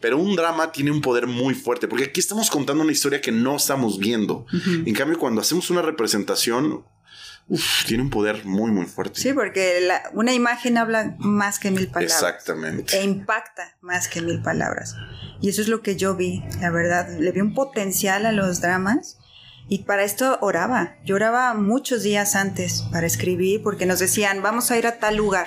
Pero un drama tiene un poder muy fuerte, porque aquí estamos contando una historia que no estamos viendo. En cambio, cuando hacemos una representación, tiene un poder muy, muy fuerte. Sí, porque una imagen habla más que mil palabras. Exactamente. E impacta más que mil palabras. Y eso es lo que yo vi, la verdad. Le vi un potencial a los dramas. Y para esto oraba. Yo oraba muchos días antes para escribir porque nos decían, vamos a ir a tal lugar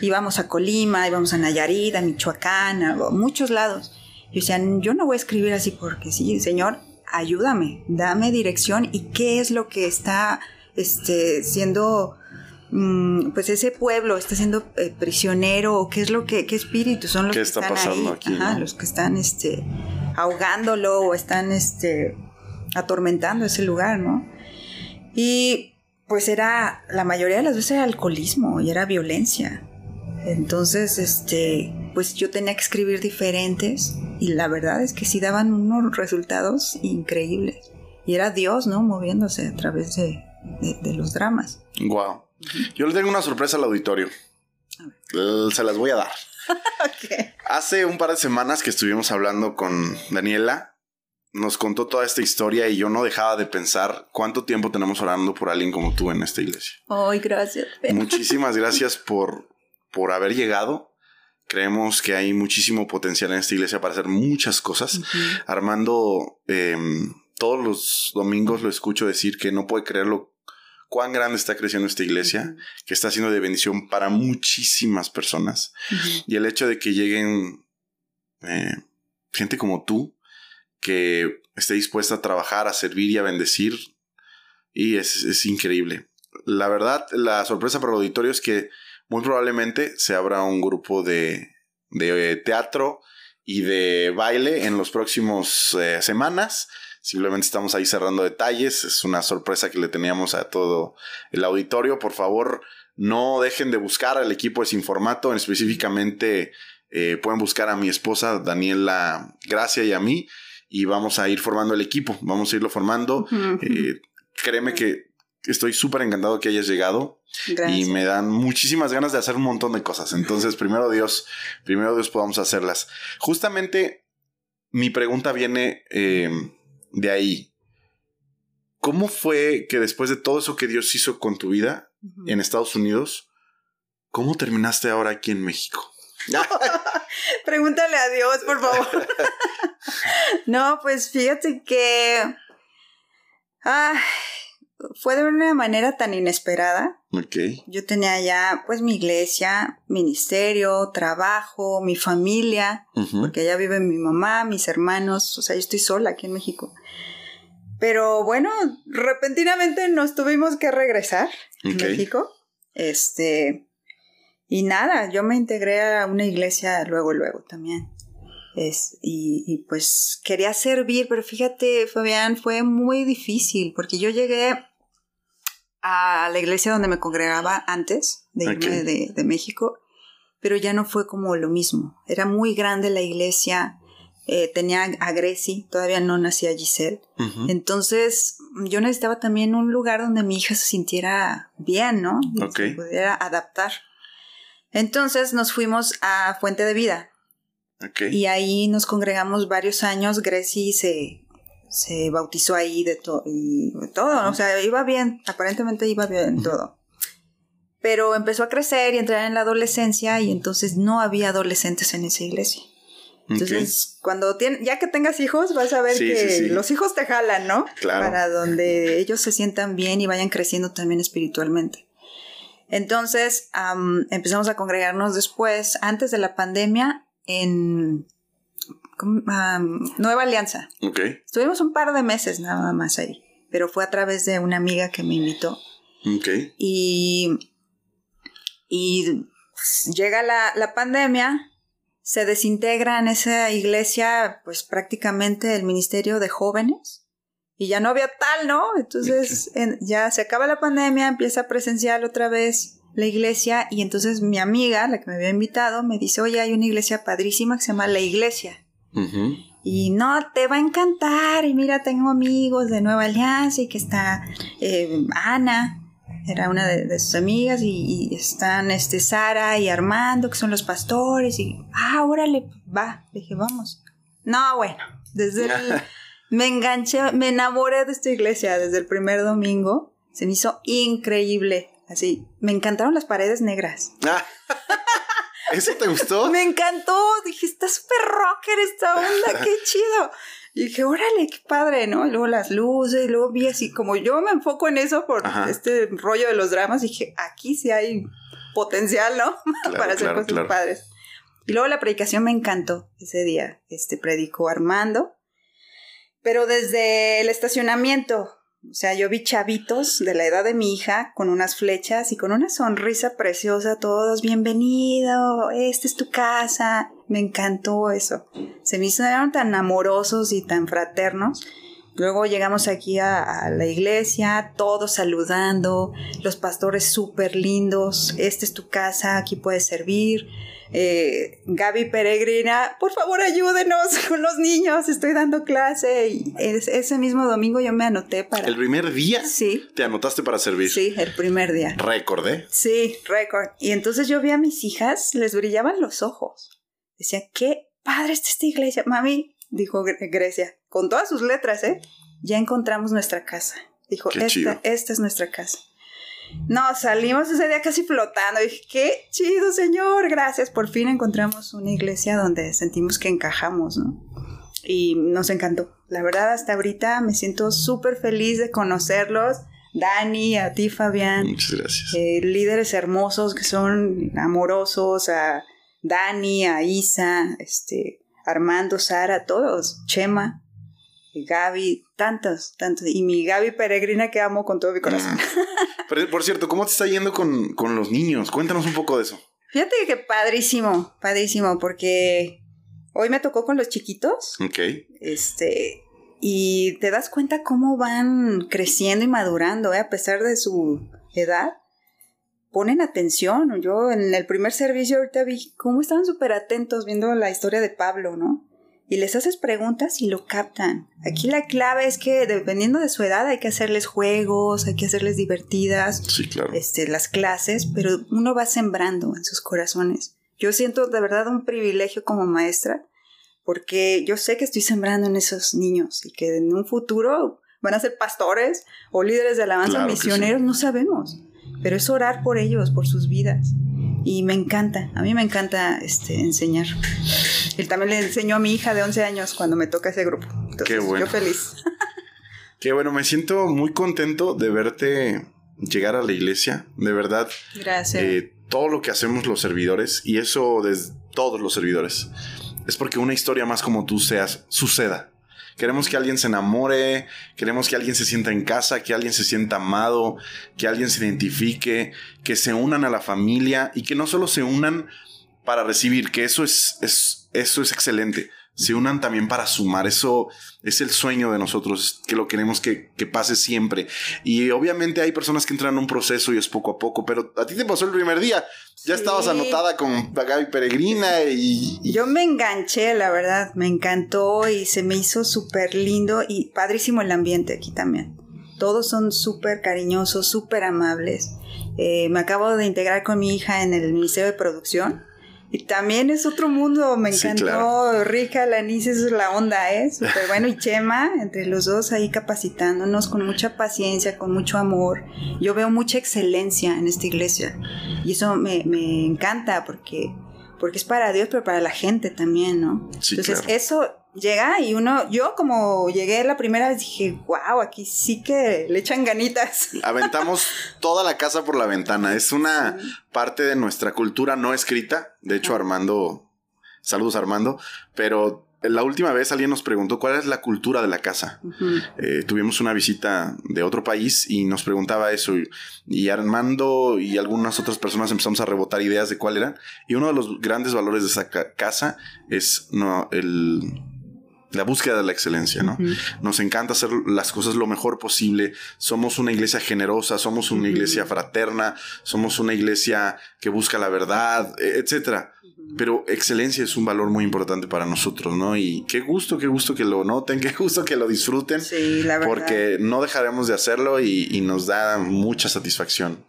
íbamos a Colima, íbamos a Nayarit, a Michoacán, a muchos lados. Y decían, yo no voy a escribir así porque sí, Señor, ayúdame, dame dirección y qué es lo que está este, siendo, mm, pues ese pueblo está siendo eh, prisionero o qué es lo que, qué espíritus son los que están ahí, los que están este, ahogándolo o están este, atormentando ese lugar, ¿no? Y pues era, la mayoría de las veces era alcoholismo y era violencia. Entonces, este, pues yo tenía que escribir diferentes y la verdad es que sí daban unos resultados increíbles. Y era Dios, ¿no? Moviéndose a través de, los dramas. Wow. Yo le tengo una sorpresa al auditorio. Se las voy a dar. Hace un par de semanas que estuvimos hablando con Daniela, nos contó toda esta historia y yo no dejaba de pensar cuánto tiempo tenemos orando por alguien como tú en esta iglesia. Ay, gracias. Muchísimas gracias por por haber llegado. Creemos que hay muchísimo potencial en esta iglesia para hacer muchas cosas. Armando, em, todos los domingos lo escucho decir que no puede creerlo cuán grande está creciendo esta iglesia, que está siendo de bendición para muchísimas personas. Y el hecho de que lleguen eh, gente como tú, que esté dispuesta a trabajar, a servir y a bendecir, y es, es increíble. La verdad, la sorpresa para el auditorio es que muy probablemente se abra un grupo de, de teatro y de baile en los próximos eh, semanas. Simplemente estamos ahí cerrando detalles. Es una sorpresa que le teníamos a todo el auditorio. Por favor, no dejen de buscar al equipo de Sin Formato. Específicamente eh, pueden buscar a mi esposa Daniela Gracia y a mí. Y vamos a ir formando el equipo. Vamos a irlo formando. Eh, créeme que estoy súper encantado que hayas llegado. Y me dan muchísimas ganas de hacer un montón de cosas. Entonces, primero Dios, primero Dios podamos hacerlas. Justamente mi pregunta viene eh, de ahí. ¿Cómo fue que después de todo eso que Dios hizo con tu vida en Estados Unidos, cómo terminaste ahora aquí en México? Pregúntale a Dios, por favor. no, pues fíjate que fue de una manera tan inesperada. Ok. Yo tenía ya pues mi iglesia, ministerio, trabajo, mi familia, porque allá viven mi mamá, mis hermanos, o sea, yo estoy sola aquí en México. Pero bueno, repentinamente nos tuvimos que regresar a México. Este, y nada, yo me integré a una iglesia luego, luego también. Es, y, y, pues quería servir, pero fíjate, Fabián, fue muy difícil porque yo llegué a la iglesia donde me congregaba antes de irme de, de, México, pero ya no fue como lo mismo. Era muy grande la iglesia, eh, tenía a Gracie, todavía no nacía Giselle. Entonces yo necesitaba también un lugar donde mi hija se sintiera bien, ¿no? Y se pudiera adaptar. Entonces nos fuimos a Fuente de Vida. Y ahí nos congregamos varios años. Gracie se, se bautizó ahí de todo y todo. O sea, iba bien. Aparentemente iba bien todo. Pero empezó a crecer y entrar en la adolescencia y entonces no había adolescentes en esa iglesia. Entonces, cuando tiene, ya que tengas hijos, vas a ver que los hijos te jalan, ¿no? Claro. Para donde ellos se sientan bien y vayan creciendo también espiritualmente. Entonces, empezamos a congregarnos después, antes de la pandemia, en Nueva Alianza. Ok. Estuvimos un par de meses nada más ahí, pero fue a través de una amiga que me invitó. Ok. Y, y llega la, la pandemia, se desintegra en esa iglesia, pues prácticamente el ministerio de jóvenes. Y ya no había tal, ¿no? Entonces ya se acaba la pandemia, empieza presencial otra vez la iglesia y entonces mi amiga, la que me había invitado, me dice, oye, hay una iglesia padrísima que se llama La Iglesia. Y no, te va a encantar. Y mira, tengo amigos de Nueva Alianza y que está eh, Ana, era una de, sus amigas, y, están este, Sara y Armando, que son los pastores. Y, ah, órale, va. dije, vamos. No, bueno, desde el... me enganché, me enamoré de esta iglesia desde el primer domingo. Se me hizo increíble. Así, me encantaron las paredes negras. Ah, ¿Eso te gustó? me encantó. Dije, está súper rocker esta onda, qué chido. Y dije, órale, qué padre, ¿no? Y luego las luces, y luego vi así, como yo me enfoco en eso por este rollo de los dramas, dije, aquí sí hay potencial, ¿no? Para hacer cosas padres. Y luego la predicación me encantó ese día. Este predicó Armando. Pero desde el estacionamiento, o sea, yo vi chavitos de la edad de mi hija con unas flechas y con una sonrisa preciosa, todos bienvenido, esta es tu casa. Me encantó eso. Se me hicieron tan amorosos y tan fraternos. Luego llegamos aquí a, la iglesia, todos saludando, los pastores súper lindos, esta es tu casa, aquí puedes servir eh, Gaby Peregrina, por favor ayúdenos con los niños, estoy dando clase. Y ese mismo domingo yo me anoté para... ¿El primer día? Sí. ¿Te anotaste para servir? Sí, el primer día. ¿Récord, eh? Sí, récord. Y entonces yo vi a mis hijas, les brillaban los ojos. Decía, qué padre está esta iglesia. Mami, dijo Grecia, con todas sus letras, ¿eh? Ya encontramos nuestra casa. Dijo, esta, esta es nuestra casa. No, salimos ese día casi flotando. dije, qué chido, señor, gracias. Por fin encontramos una iglesia donde sentimos que encajamos, ¿no? Y nos encantó. La verdad, hasta ahorita me siento súper feliz de conocerlos. Dani, a ti, Fabián. Muchas gracias. Eh, líderes hermosos que son amorosos, a Dani, a Isa, este, Armando, Sara, todos, Chema. Gaby, tantos, tantos. Y mi Gaby peregrina que amo con todo mi corazón. Pero, por cierto, ¿cómo te está yendo con, con, los niños? Cuéntanos un poco de eso. Fíjate que padrísimo, padrísimo, porque hoy me tocó con los chiquitos. Ok. Este, y te das cuenta cómo van creciendo y madurando, ¿eh? a pesar de su edad. Ponen atención. Yo en el primer servicio ahorita vi cómo estaban súper atentos viendo la historia de Pablo, ¿no? Y les haces preguntas y lo captan. Aquí la clave es que dependiendo de su edad hay que hacerles juegos, hay que hacerles divertidas, Sí, claro. este, las clases, pero uno va sembrando en sus corazones. Yo siento de verdad un privilegio como maestra porque yo sé que estoy sembrando en esos niños y que en un futuro van a ser pastores o líderes de alabanza, Claro misioneros, no sabemos, pero es orar por ellos, por sus vidas. Y me encanta, a mí me encanta este, enseñar. Él también le enseñó a mi hija de 11 años cuando me toca ese grupo. Entonces, Qué bueno. Yo feliz. Qué bueno, me siento muy contento de verte llegar a la iglesia. De verdad, Gracias. eh, todo lo que hacemos los servidores, y eso de todos los servidores, es porque una historia más como tú seas, suceda. Queremos que alguien se enamore, queremos que alguien se sienta en casa, que alguien se sienta amado, que alguien se identifique, que se unan a la familia y que no solo se unan para recibir, que eso es, es, eso es excelente, se unan también para sumar, eso es el sueño de nosotros, que lo queremos que, que pase siempre. Y obviamente hay personas que entran en un proceso y es poco a poco, pero a ti te pasó el primer día, ya Sí. estabas anotada con Gaby Peregrina y... y- Yo me enganché, la verdad, me encantó y se me hizo súper lindo y padrísimo el ambiente aquí también. Todos son súper cariñosos, súper amables. Eh, me acabo de integrar con mi hija en el Ministerio de Producción y también es otro mundo, me Sí, encantó. claro. Rica, Lanice, eso es la onda, ¿eh? Súper bueno. Y Chema, entre los dos ahí capacitándonos con mucha paciencia, con mucho amor. Yo veo mucha excelencia en esta iglesia y eso me, me encanta porque porque es para Dios, pero para la gente también, ¿no? Sí, Entonces, claro. eso llega y uno, yo como llegué la primera vez dije, wow, aquí sí que le echan ganitas. Aventamos toda la casa por la ventana. Es una parte de nuestra cultura no escrita. De hecho, Armando, saludos Armando, pero la última vez alguien nos preguntó cuál es la cultura de la casa. Eh, tuvimos una visita de otro país y nos preguntaba eso. Y, y Armando y algunas otras personas empezamos a rebotar ideas de cuál eran. Y uno de los grandes valores de esa ca- casa es no, el, la búsqueda de la excelencia, ¿no? Nos encanta hacer las cosas lo mejor posible. Somos una iglesia generosa, somos una iglesia fraterna, somos una iglesia que busca la verdad, e- etcétera. Pero excelencia es un valor muy importante para nosotros, ¿no? Y qué gusto, qué gusto que lo noten, qué gusto que lo disfruten, Sí, la verdad. porque no dejaremos de hacerlo y, y nos da mucha satisfacción.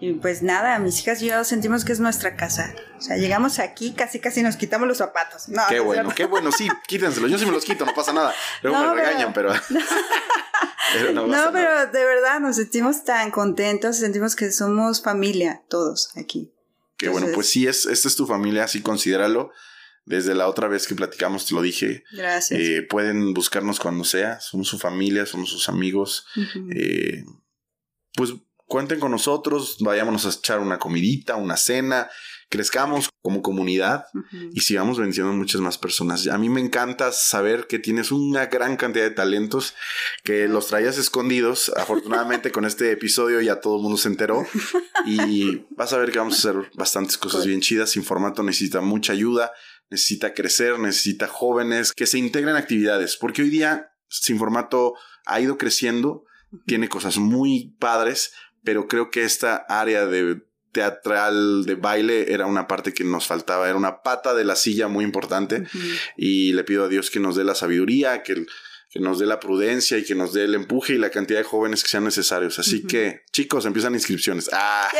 Y pues nada, mis hijas y yo sentimos que es nuestra casa. O sea, llegamos aquí, casi casi nos quitamos los zapatos. No, Qué bueno, qué bueno, sí, quítenselos. Yo sí me los quito, no pasa nada. Luego No, me regañan, pero... pero no No, pasa nada. pero de verdad nos sentimos tan contentos, sentimos que somos familia, todos aquí. Que bueno, pues sí, es, esta es tu familia, así considéralo. Desde la otra vez que platicamos te lo dije. Gracias. Eh, pueden buscarnos cuando sea. Somos su familia, somos sus amigos. Eh, pues cuenten con nosotros, vayámonos a echar una comidita, una cena, crezcamos como comunidad Ujú. y sigamos bendiciendo a muchas más personas. A mí me encanta saber que tienes una gran cantidad de talentos que los traías escondidos. Afortunadamente con este episodio ya todo el mundo se enteró y vas a ver que vamos a hacer bastantes cosas bien chidas. Sin formato necesita mucha ayuda, necesita crecer, necesita jóvenes que se integren en actividades, porque hoy día Sin Formato ha ido creciendo, tiene cosas muy padres, pero creo que esta área de teatral, de baile, era una parte que nos faltaba, era una pata de la silla muy importante y le pido a Dios que nos dé la sabiduría, que, que nos dé la prudencia y que nos dé el empuje y la cantidad de jóvenes que sean necesarios. Así que, chicos, empiezan inscripciones. Ah,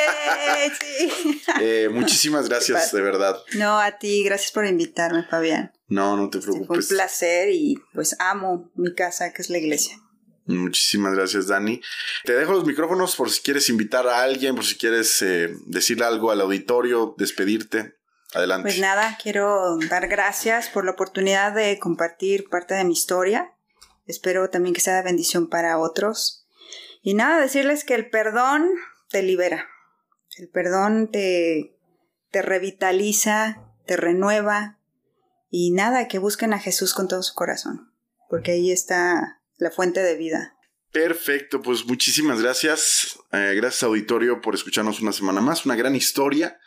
sí. eh, muchísimas gracias, de verdad. No, a ti, gracias por invitarme, Fabián. No, no te Sí, fue un preocupes. placer y pues amo mi casa, que es la iglesia. Muchísimas gracias, Dani. Te dejo los micrófonos por si quieres invitar a alguien, por si quieres eh, decirle algo al auditorio, despedirte. Adelante. Pues nada, quiero dar gracias por la oportunidad de compartir parte de mi historia. Espero también que sea de bendición para otros. Y nada, decirles que el perdón te libera. El perdón te, te revitaliza, te renueva. Y nada, que busquen a Jesús con todo su corazón. Porque ahí está la fuente de vida. Perfecto, pues muchísimas gracias. Eh, gracias auditorio por escucharnos una semana más. Una gran historia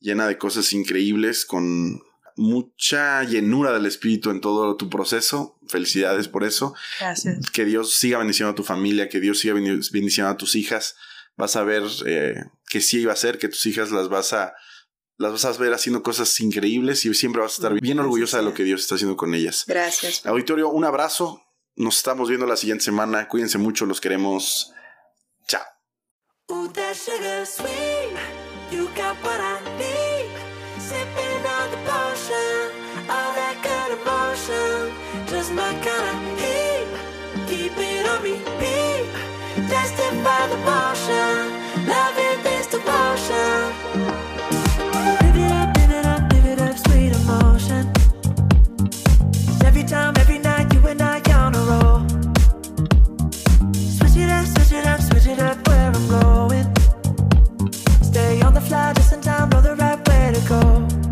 llena de cosas increíbles con mucha llenura del espíritu en todo tu proceso. Felicidades por eso. Gracias. Que Dios siga bendiciendo a tu familia, que Dios siga bendiciendo a tus hijas. Vas a ver eh, que sí iba a ser, que tus hijas las vas a las vas a ver haciendo cosas increíbles y siempre vas a estar bien orgullosa de lo que Dios está haciendo con ellas. Gracias. Auditorio, un abrazo. Nos estamos viendo la siguiente semana. Cuídense mucho, los queremos. Chao. just in time, know the right way to go.